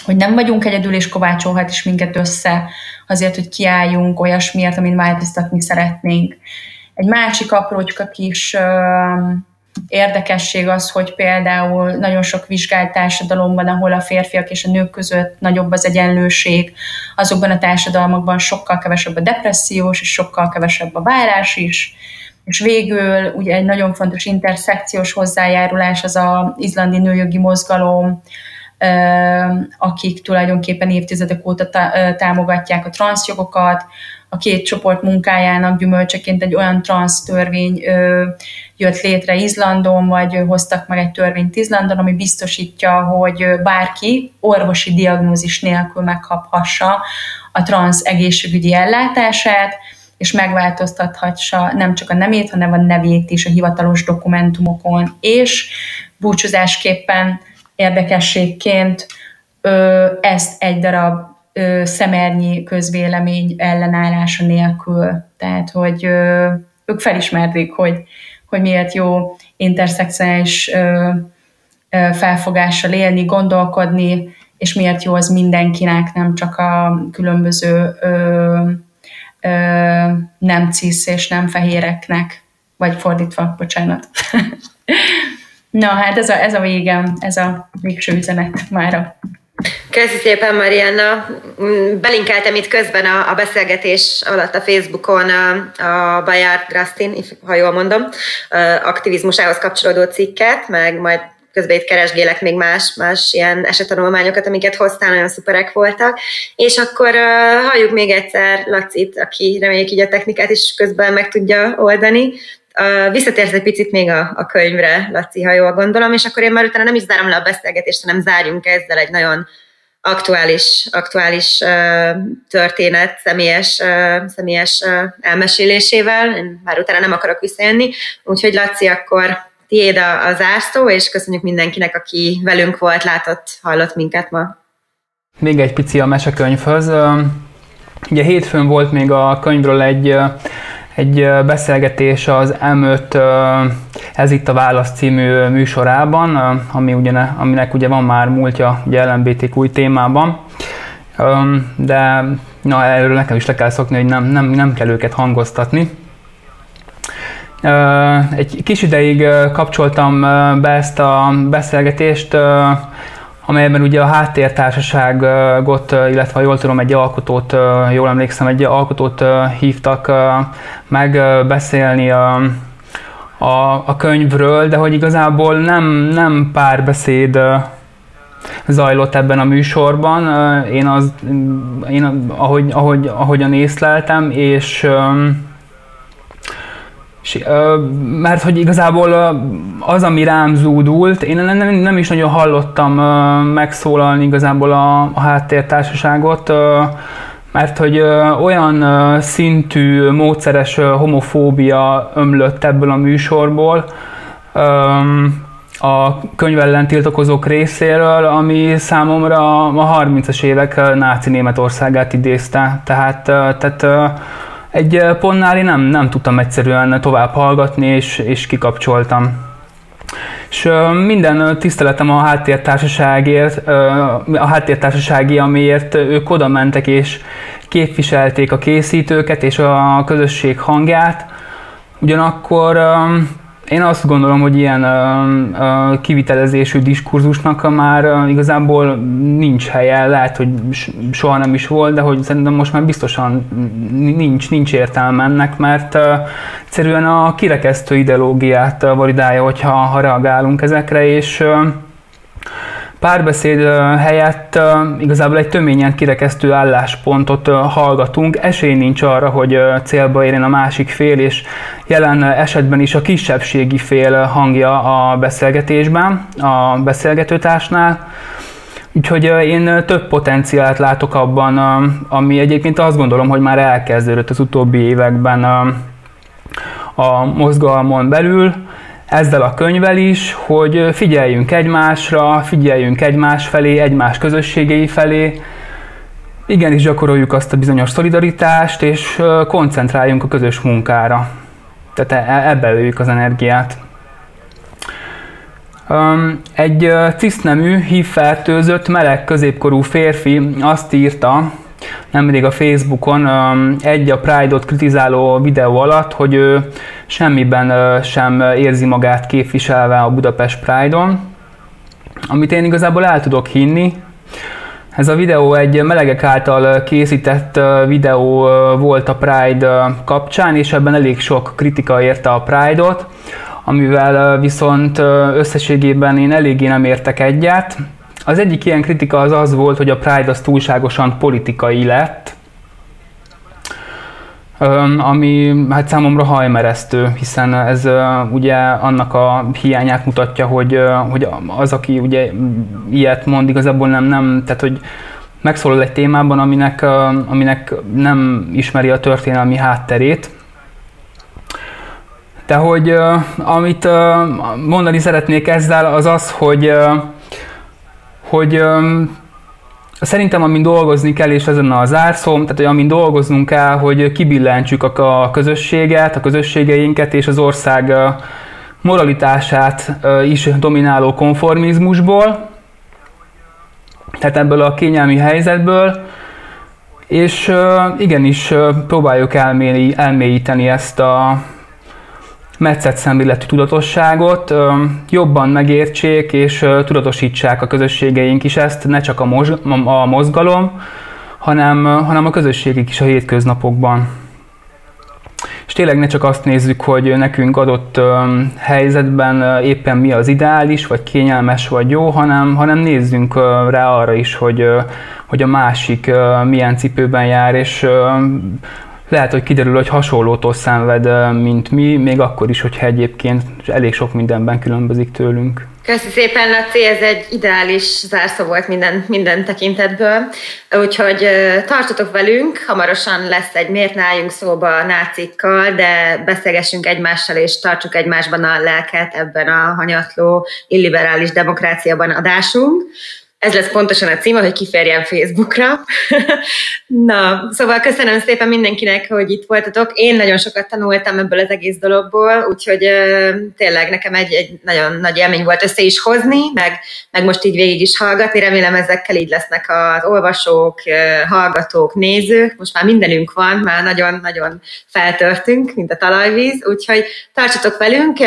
hogy nem vagyunk egyedül, és kovácsolhat is minket össze azért, hogy kiálljunk olyasmiért, amin változtatni szeretnénk. Egy másik aprócska kis érdekesség az, hogy például nagyon sok vizsgált társadalomban, ahol a férfiak és a nők között nagyobb az egyenlőség, azokban a társadalmakban sokkal kevesebb a depressziós, és sokkal kevesebb a várás is. És végül ugye egy nagyon fontos interszekciós hozzájárulás az az izlandi nőjogi mozgalom, akik tulajdonképpen évtizedek óta támogatják a transzjogokat, a két csoport munkájának gyümölcseként egy olyan transz törvény jött létre Izlandon, vagy hoztak meg egy törvényt Izlandon, ami biztosítja, hogy bárki orvosi diagnózis nélkül megkaphassa a transz egészségügyi ellátását, és megváltoztathassa nem csak a nemét, hanem a nevét is a hivatalos dokumentumokon, és búcsúzásképpen érdekességként ezt egy darab szemernyi közvélemény ellenállása nélkül. Tehát, hogy ők felismerték, hogy, hogy miért jó interszexuális felfogással élni, gondolkodni, és miért jó az mindenkinek, nem csak a különböző ö, ö, nem cisz és nem fehéreknek, vagy fordítva, bocsánat. Na hát ez a, ez a végem, ez a végső üzenet mára. Köszi szépen, Marianna. Belinkeltem itt közben a, a beszélgetés alatt a Facebookon a, a Bayard Grastin, ha jól mondom, aktivizmusához kapcsolódó cikket, meg majd közben itt keresgélek még más, más ilyen esetanulmányokat, amiket hoztál, nagyon szuperek voltak. És akkor uh, halljuk még egyszer Lacit, aki reméljük így a technikát is közben meg tudja oldani. Visszatérsz egy picit még a, a könyvre, Laci, ha jól gondolom, és akkor én már utána nem is zárom le a beszélgetést, hanem zárjunk ezzel egy nagyon aktuális, aktuális uh, történet személyes, uh, személyes uh, elmesélésével. Én már utána nem akarok visszajönni. Úgyhogy Laci, akkor tiéd a, a zászló, és köszönjük mindenkinek, aki velünk volt, látott, hallott minket ma. Még egy pici a mesekönyvhöz. Ugye hétfőn volt még a könyvről egy egy beszélgetés az M5 Ez itt a válasz című műsorában, ami ugye, aminek ugye van már múltja ugye LMBTQ témában, de na, erről nekem is le kell szokni, hogy nem, nem, nem kell őket hangoztatni. Egy kis ideig kapcsoltam be ezt a beszélgetést amelyben ugye a háttértársaságot, illetve ha jól tudom, egy alkotót, jól emlékszem, egy alkotót hívtak meg beszélni a, a, a könyvről, de hogy igazából nem, nem párbeszéd zajlott ebben a műsorban. Én, az, én ahogy, ahogy, ahogyan észleltem, és mert hogy igazából az, ami rám zúdult, én nem, nem is nagyon hallottam megszólalni igazából a, a háttértársaságot, mert hogy olyan szintű módszeres homofóbia ömlött ebből a műsorból, a könyv ellen tiltakozók részéről, ami számomra a 30-as évek náci Németországát idézte. Tehát, tehát egy pontnál én nem, nem tudtam egyszerűen tovább hallgatni, és, és kikapcsoltam. És minden tiszteletem a háttértársaságért, a háttértársasági, amiért ők oda mentek és képviselték a készítőket és a közösség hangját. Ugyanakkor én azt gondolom, hogy ilyen uh, uh, kivitelezésű diskurzusnak már uh, igazából nincs helye, lehet, hogy soha nem is volt, de hogy szerintem most már biztosan nincs, nincs értelme ennek, mert uh, egyszerűen a kirekesztő ideológiát uh, validálja, hogyha ha reagálunk ezekre, és uh, párbeszéd helyett igazából egy töményen kirekesztő álláspontot hallgatunk. Esély nincs arra, hogy célba érjen a másik fél, és jelen esetben is a kisebbségi fél hangja a beszélgetésben, a beszélgetőtársnál. Úgyhogy én több potenciált látok abban, ami egyébként azt gondolom, hogy már elkezdődött az utóbbi években a mozgalmon belül, ezzel a könyvvel is, hogy figyeljünk egymásra, figyeljünk egymás felé, egymás közösségei felé, igenis gyakoroljuk azt a bizonyos szolidaritást, és koncentráljunk a közös munkára. Tehát e, ebbe öljük az energiát. Egy cisznemű, hívfertőzött, meleg középkorú férfi azt írta, nemrég a Facebookon egy a Pride-ot kritizáló videó alatt, hogy ő semmiben sem érzi magát képviselve a Budapest Pride-on, amit én igazából el tudok hinni. Ez a videó egy melegek által készített videó volt a Pride kapcsán, és ebben elég sok kritika érte a Pride-ot, amivel viszont összességében én eléggé nem értek egyet. Az egyik ilyen kritika az az volt, hogy a Pride az túlságosan politikai lett, ami hát számomra hajmeresztő, hiszen ez ugye annak a hiányát mutatja, hogy, hogy az, aki ugye ilyet mond, igazából nem, nem tehát hogy megszólal egy témában, aminek, aminek nem ismeri a történelmi hátterét. De hogy amit mondani szeretnék ezzel, az az, hogy, hogy Szerintem, amin dolgozni kell, és ezen a zárszóm, tehát hogy amin dolgoznunk kell, hogy kibillentsük a közösséget, a közösségeinket és az ország moralitását is domináló konformizmusból, tehát ebből a kényelmi helyzetből, és igenis próbáljuk elmélyíteni ezt a, metszett szemléletű tudatosságot jobban megértsék és tudatosítsák a közösségeink is ezt, ne csak a, mozg- a mozgalom, hanem, hanem a közösségek is a hétköznapokban. És tényleg ne csak azt nézzük, hogy nekünk adott helyzetben éppen mi az ideális, vagy kényelmes, vagy jó, hanem, hanem nézzünk rá arra is, hogy, hogy a másik milyen cipőben jár, és lehet, hogy kiderül, hogy hasonlótól szenved, mint mi, még akkor is, hogyha egyébként elég sok mindenben különbözik tőlünk. Köszönöm szépen, Laci, ez egy ideális zárszó volt minden, minden tekintetből. Úgyhogy tartotok velünk, hamarosan lesz egy Miért náljunk szóba a nácikkal, de beszélgessünk egymással, és tartsuk egymásban a lelket ebben a hanyatló, illiberális demokráciában adásunk ez lesz pontosan a címe, hogy kiférjen Facebookra. Na, szóval köszönöm szépen mindenkinek, hogy itt voltatok. Én nagyon sokat tanultam ebből az egész dologból, úgyhogy uh, tényleg nekem egy, egy nagyon nagy élmény volt össze is hozni, meg, meg most így végig is hallgatni. Remélem ezekkel így lesznek az olvasók, hallgatók, nézők. Most már mindenünk van, már nagyon-nagyon feltörtünk, mint a talajvíz, úgyhogy tartsatok velünk.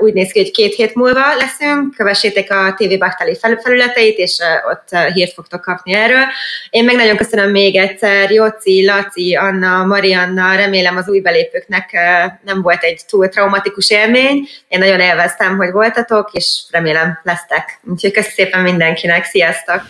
Úgy néz ki, hogy két hét múlva leszünk. Kövessétek a TV Baktali felületeit, és ott hírt fogtok kapni erről. Én meg nagyon köszönöm még egyszer Jóci, Laci, Anna, Marianna, remélem az új belépőknek nem volt egy túl traumatikus élmény. Én nagyon élveztem, hogy voltatok, és remélem lesztek. Úgyhogy köszönöm szépen mindenkinek, sziasztok!